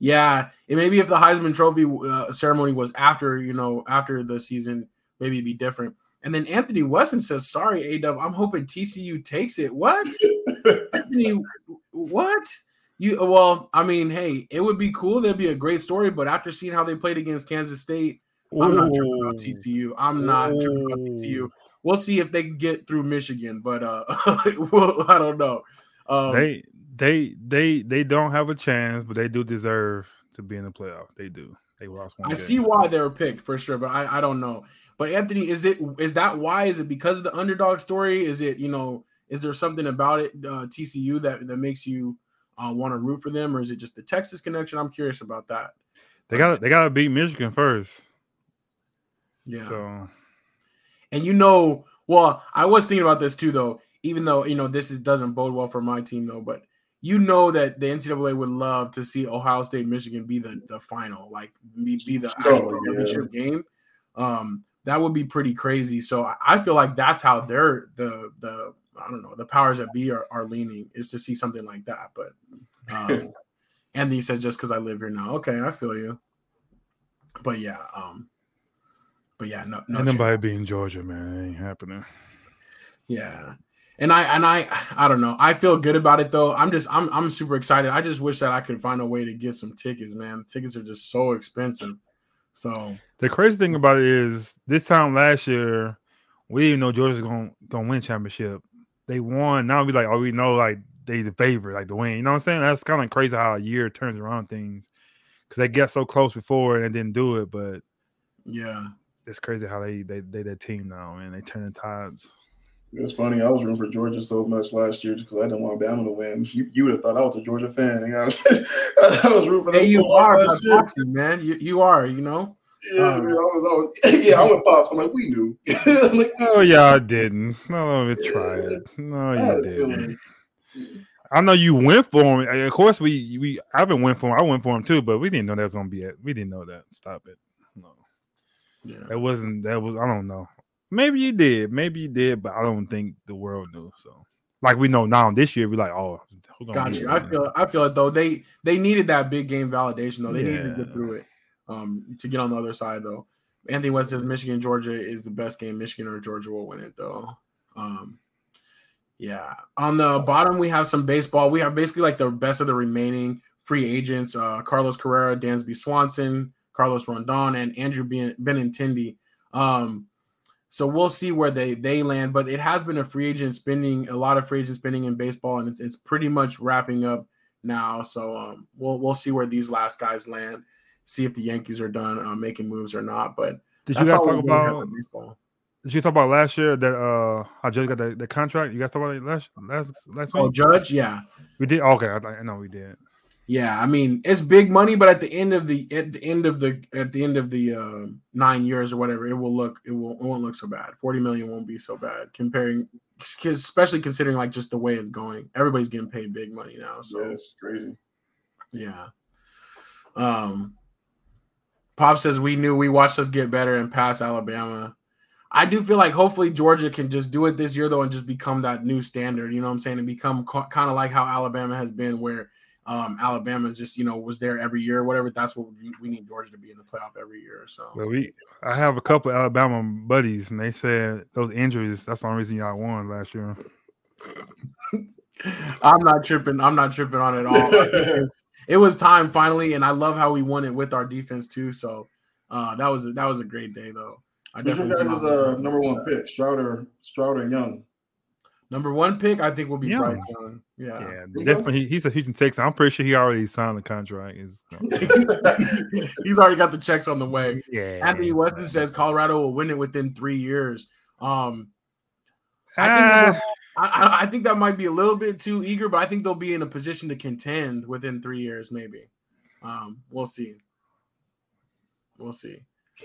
Yeah. And maybe if the Heisman Trophy uh, ceremony was after, you know, after the season, maybe it'd be different. And then Anthony Weston says, Sorry, A I'm hoping TCU takes it. What? Anthony, what? You well, I mean, hey, it would be cool. That'd be a great story. But after seeing how they played against Kansas State, I'm not tripping about TCU. I'm not tripping about TCU. We'll see if they can get through Michigan, but uh, <laughs> well, I don't know. Um, They they they they don't have a chance, but they do deserve to be in the playoff. They do. They lost one. I game. see why they were picked for sure, but I, I don't know. But Anthony, is it is that why? Is it because of the underdog story? Is it you know? Is there something about it uh, TCU that that makes you uh, want to root for them, or is it just the Texas connection? I'm curious about that. They got they got to beat Michigan first. Yeah. So And you know, well, I was thinking about this too, though. Even though you know this is doesn't bode well for my team, though, but you know that the NCAA would love to see Ohio State Michigan be the the final, like be, be the Oh, actual yeah. championship game. Um, that would be pretty crazy. So I- feel like that's how they're the the I don't know the powers that be are, are leaning is to see something like that. But um, <laughs> Anthony says just because I live here now, okay, I feel you. But yeah, um, but yeah, no, no ain't nobody being Georgia, man. It ain't happening. Yeah. And I and I I don't know. I feel good about it though. I'm just I'm I'm super excited. I just wish that I could find a way to get some tickets, man. Tickets are just so expensive. So The crazy thing about it is this time last year, we didn't know Georgia's gonna gonna win championship. They won. Now we like, oh, we know like they the favorite, like the win. You know what I'm saying? That's kind of crazy how a year turns around things because they get so close before and didn't do it. But yeah. it's crazy how they they they that team now and they turning tides. It's funny. I was rooting for Georgia so much last year because I didn't want Bama to win. You, you would have thought I was a Georgia fan. You <laughs> know? I was rooting for them Hey, you are hard my year. Popsy, man. You you are, you know. Yeah, Um, man, I was, I was, <laughs> yeah, I'm with pops. I'm like, we knew. <laughs> I'm like, No, y'all didn't. No, we tried. No, I had you didn't. I know you went for him. Of course, we we I've been went for him. I went for him too, but we didn't know that was gonna be it. We didn't know that. Stop it. No, Yeah. that wasn't. That was. I don't know. Maybe you did. Maybe you did, but I don't think the world knew. So, like we know now, this year we're like, oh, Got you. I feel I feel it though. They they needed that big game validation though. They needed to get through it um to get on the other side though. Anthony West says Michigan Georgia is the best game. Michigan or Georgia will win it though. Um yeah. On the bottom we have some baseball. We have basically like the best of the remaining free agents. Uh Carlos Correa, Dansby Swanson, Carlos Rondon, and Andrew Ben- Benintendi. Um so we'll see where they they land, but it has been a free agent spending, a lot of free agent spending in baseball, and it's, it's pretty much wrapping up now. So um, we'll we'll see where these last guys land, see if the Yankees are done uh, making moves or not. But Did you guys talk we really have about? baseball. Did you talk about last year that uh how Judge got the, the contract? You guys talk about it last last last Oh? Judge, yeah, We did. Okay, I, I know we did. Yeah. I mean, it's big money, but at the end of the at the end of the at the end of the uh, nine years or whatever, it will look it will it won't look so bad. Forty million won't be so bad comparing, especially considering like just the way it's going. Everybody's getting paid big money now, so. Yeah, it's crazy. Yeah. Um Pop says we knew we watched us get better and pass Alabama. I do feel like hopefully Georgia can just do it this year though and just become that new standard, you know what I'm saying? And become kind of like how Alabama has been where um Alabama just, you know, was there every year or whatever. That's what we, we need Georgia to be in the playoff every year. So But we, I have a couple Alabama buddies, and they said those injuries. That's the only reason y'all won last year. <laughs> I'm not tripping. I'm not tripping on it all. it was time finally, and I love how we won it with our defense too. So uh, that was a, that was a great day though. I Who's your definitely guys' uh, number one pick? Strouder, Strouder Young. Number one pick. I think will be Young. Bryce Young. Yeah, Yeah, definitely. He, he's a Houston Texan. I'm pretty sure he already signed the contract. Is <laughs> <laughs> he's already got the checks on the way. yeah. Anthony Weston says Colorado will win it within three years. Um, I Ah, think I, I- I think that might be a little bit too eager, but I think they'll be in a position to contend within three years, maybe. Um, we'll see. We'll see.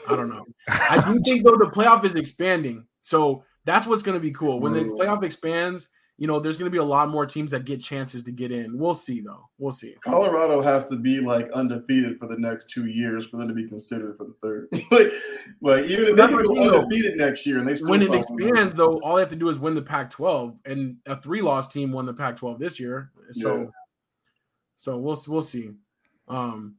I don't know. I do <laughs> think though the playoff is expanding, so that's what's going to be cool when the playoff expands. you know, there's going to be a lot more teams that get chances to get in. We'll see, though. We'll see. Colorado has to be like undefeated for the next two years for them to be considered for the third. <laughs> like, like even if they That's can go mean, though. undefeated next year and they still When it expands, though, all they have to do is win the Pac-12, and a three-loss team won the Pac-12 this year. So, Yeah. so we'll we'll see. Um,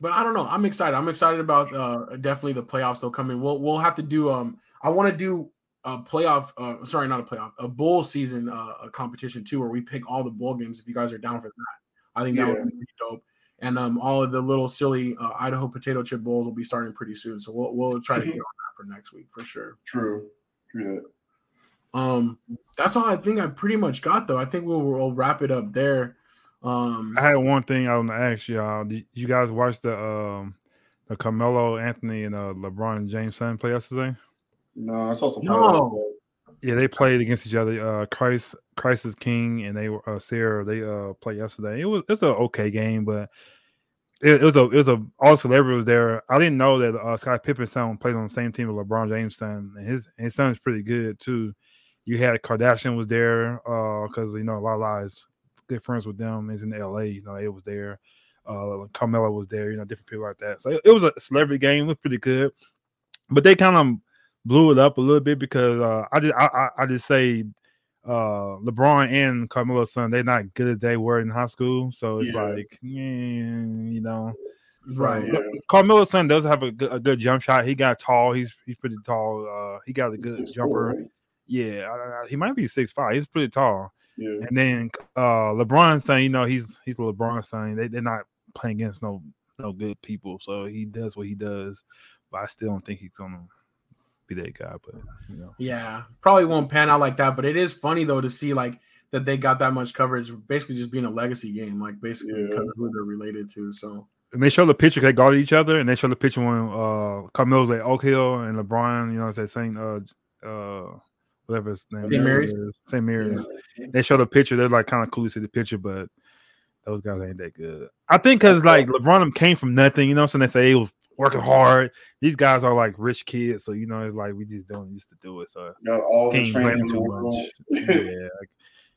but I don't know. I'm excited. I'm excited about uh definitely the playoffs though coming. We'll we'll have to do um. I want to do a playoff. Uh, sorry, not a playoff. A bowl season uh a competition too, where we pick all the bowl games. If you guys are down for that, I think that Yeah. would be pretty dope. And um, all of the little silly uh, Idaho potato chip bowls will be starting pretty soon. So we'll we'll try to get <laughs> on that for next week for sure. True. True Um, that's all I think I pretty much got though. I think we'll, we'll wrap it up there. Um, I had one thing I want to ask y'all. Did you guys watch the um the Carmelo Anthony and uh, LeBron James son play yesterday? That. No, I saw some No. highlights. Yeah, they played against each other. Uh, Christ, Christ is King, and they were uh, Sierra. They uh played yesterday. It was it's an okay game, but it, it was a it was a all celebrity was there. I didn't know that uh, Scott Pippen's son plays on the same team with LeBron James' son, and his his son is pretty good too. You had Kardashian was there uh because you know a lot of is good friends with them. Is in L.A. You know, it was there. Uh, Carmelo was there. You know, different people like that. So it, it was a celebrity game. It was pretty good, but they kind of blew it up a little bit because uh, I just I, I, I just say uh, LeBron and Carmelo's son they're not good as they were in high school. So it's Yeah. like, yeah, you know, so, Right. but Carmelo's son does have a good, a good jump shot. He got tall. He's he's pretty tall. Uh, he got a good 6'4", jumper. right? Yeah, I- I- he might be six five. He's pretty tall. Yeah. And then uh LeBron's son, you know, he's he's LeBron's son. They they're not playing against no no good people. So he does what he does. But I still don't think he's gonna be that guy. But you know. Yeah, probably won't pan out like that, but it is funny though to see like that they got that much coverage, basically just being a legacy game, like basically Yeah. because of who they're related to. So And they show the picture they guarded each other, and they show the picture when uh Carmelo's at Oak Hill and LeBron, you know, it's at Saint uh uh whatever his name St. Mary's? is, St. Mary's. They show the picture. They're like kind of cool to see the picture, but those guys ain't that good. I think because like LeBron came from nothing, you know, so they say he was working hard. These guys are like rich kids, so you know, it's like we just don't used to do it. So Got all can't blame training in him the too much. <laughs> yeah, like,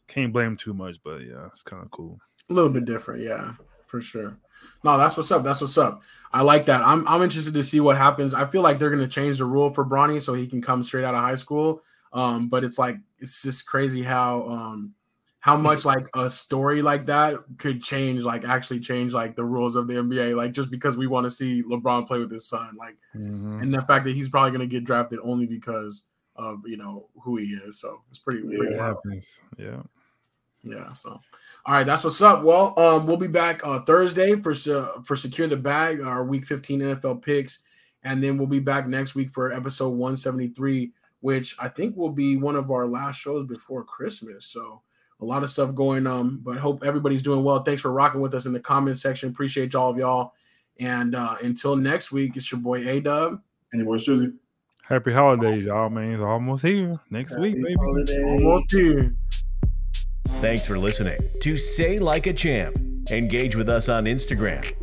can't blame him too much, but yeah, it's kind of cool. a little bit different, yeah, for sure. No, that's what's up. That's what's up. I like that. I'm I'm interested to see what happens. I feel like they're gonna change the rule for Bronny so he can come straight out of high school. Um, but it's like it's just crazy how um how much like a story like that could change, like actually change like the rules of the NBA, like just because we want to see LeBron play with his son, like Mhm. and the fact that he's probably gonna get drafted only because of you know who he is. So it's pretty, pretty happens. Yeah. Yeah. So, all right, that's what's up. Well, um, we'll be back uh, Thursday for se- for secure the bag, our Week 15 NFL picks, and then we'll be back next week for episode 173, which I think will be one of our last shows before Christmas. So, a lot of stuff going on, but hope everybody's doing well. Thanks for rocking with us in the comment section. Appreciate y'all of y'all. And uh, until next week, it's your boy A Dub. And your boy Suzy. Happy holidays, y'all, man. It's almost here. Next week, baby. Almost here. Thanks for listening to Say Like a Champ. Engage with us on Instagram.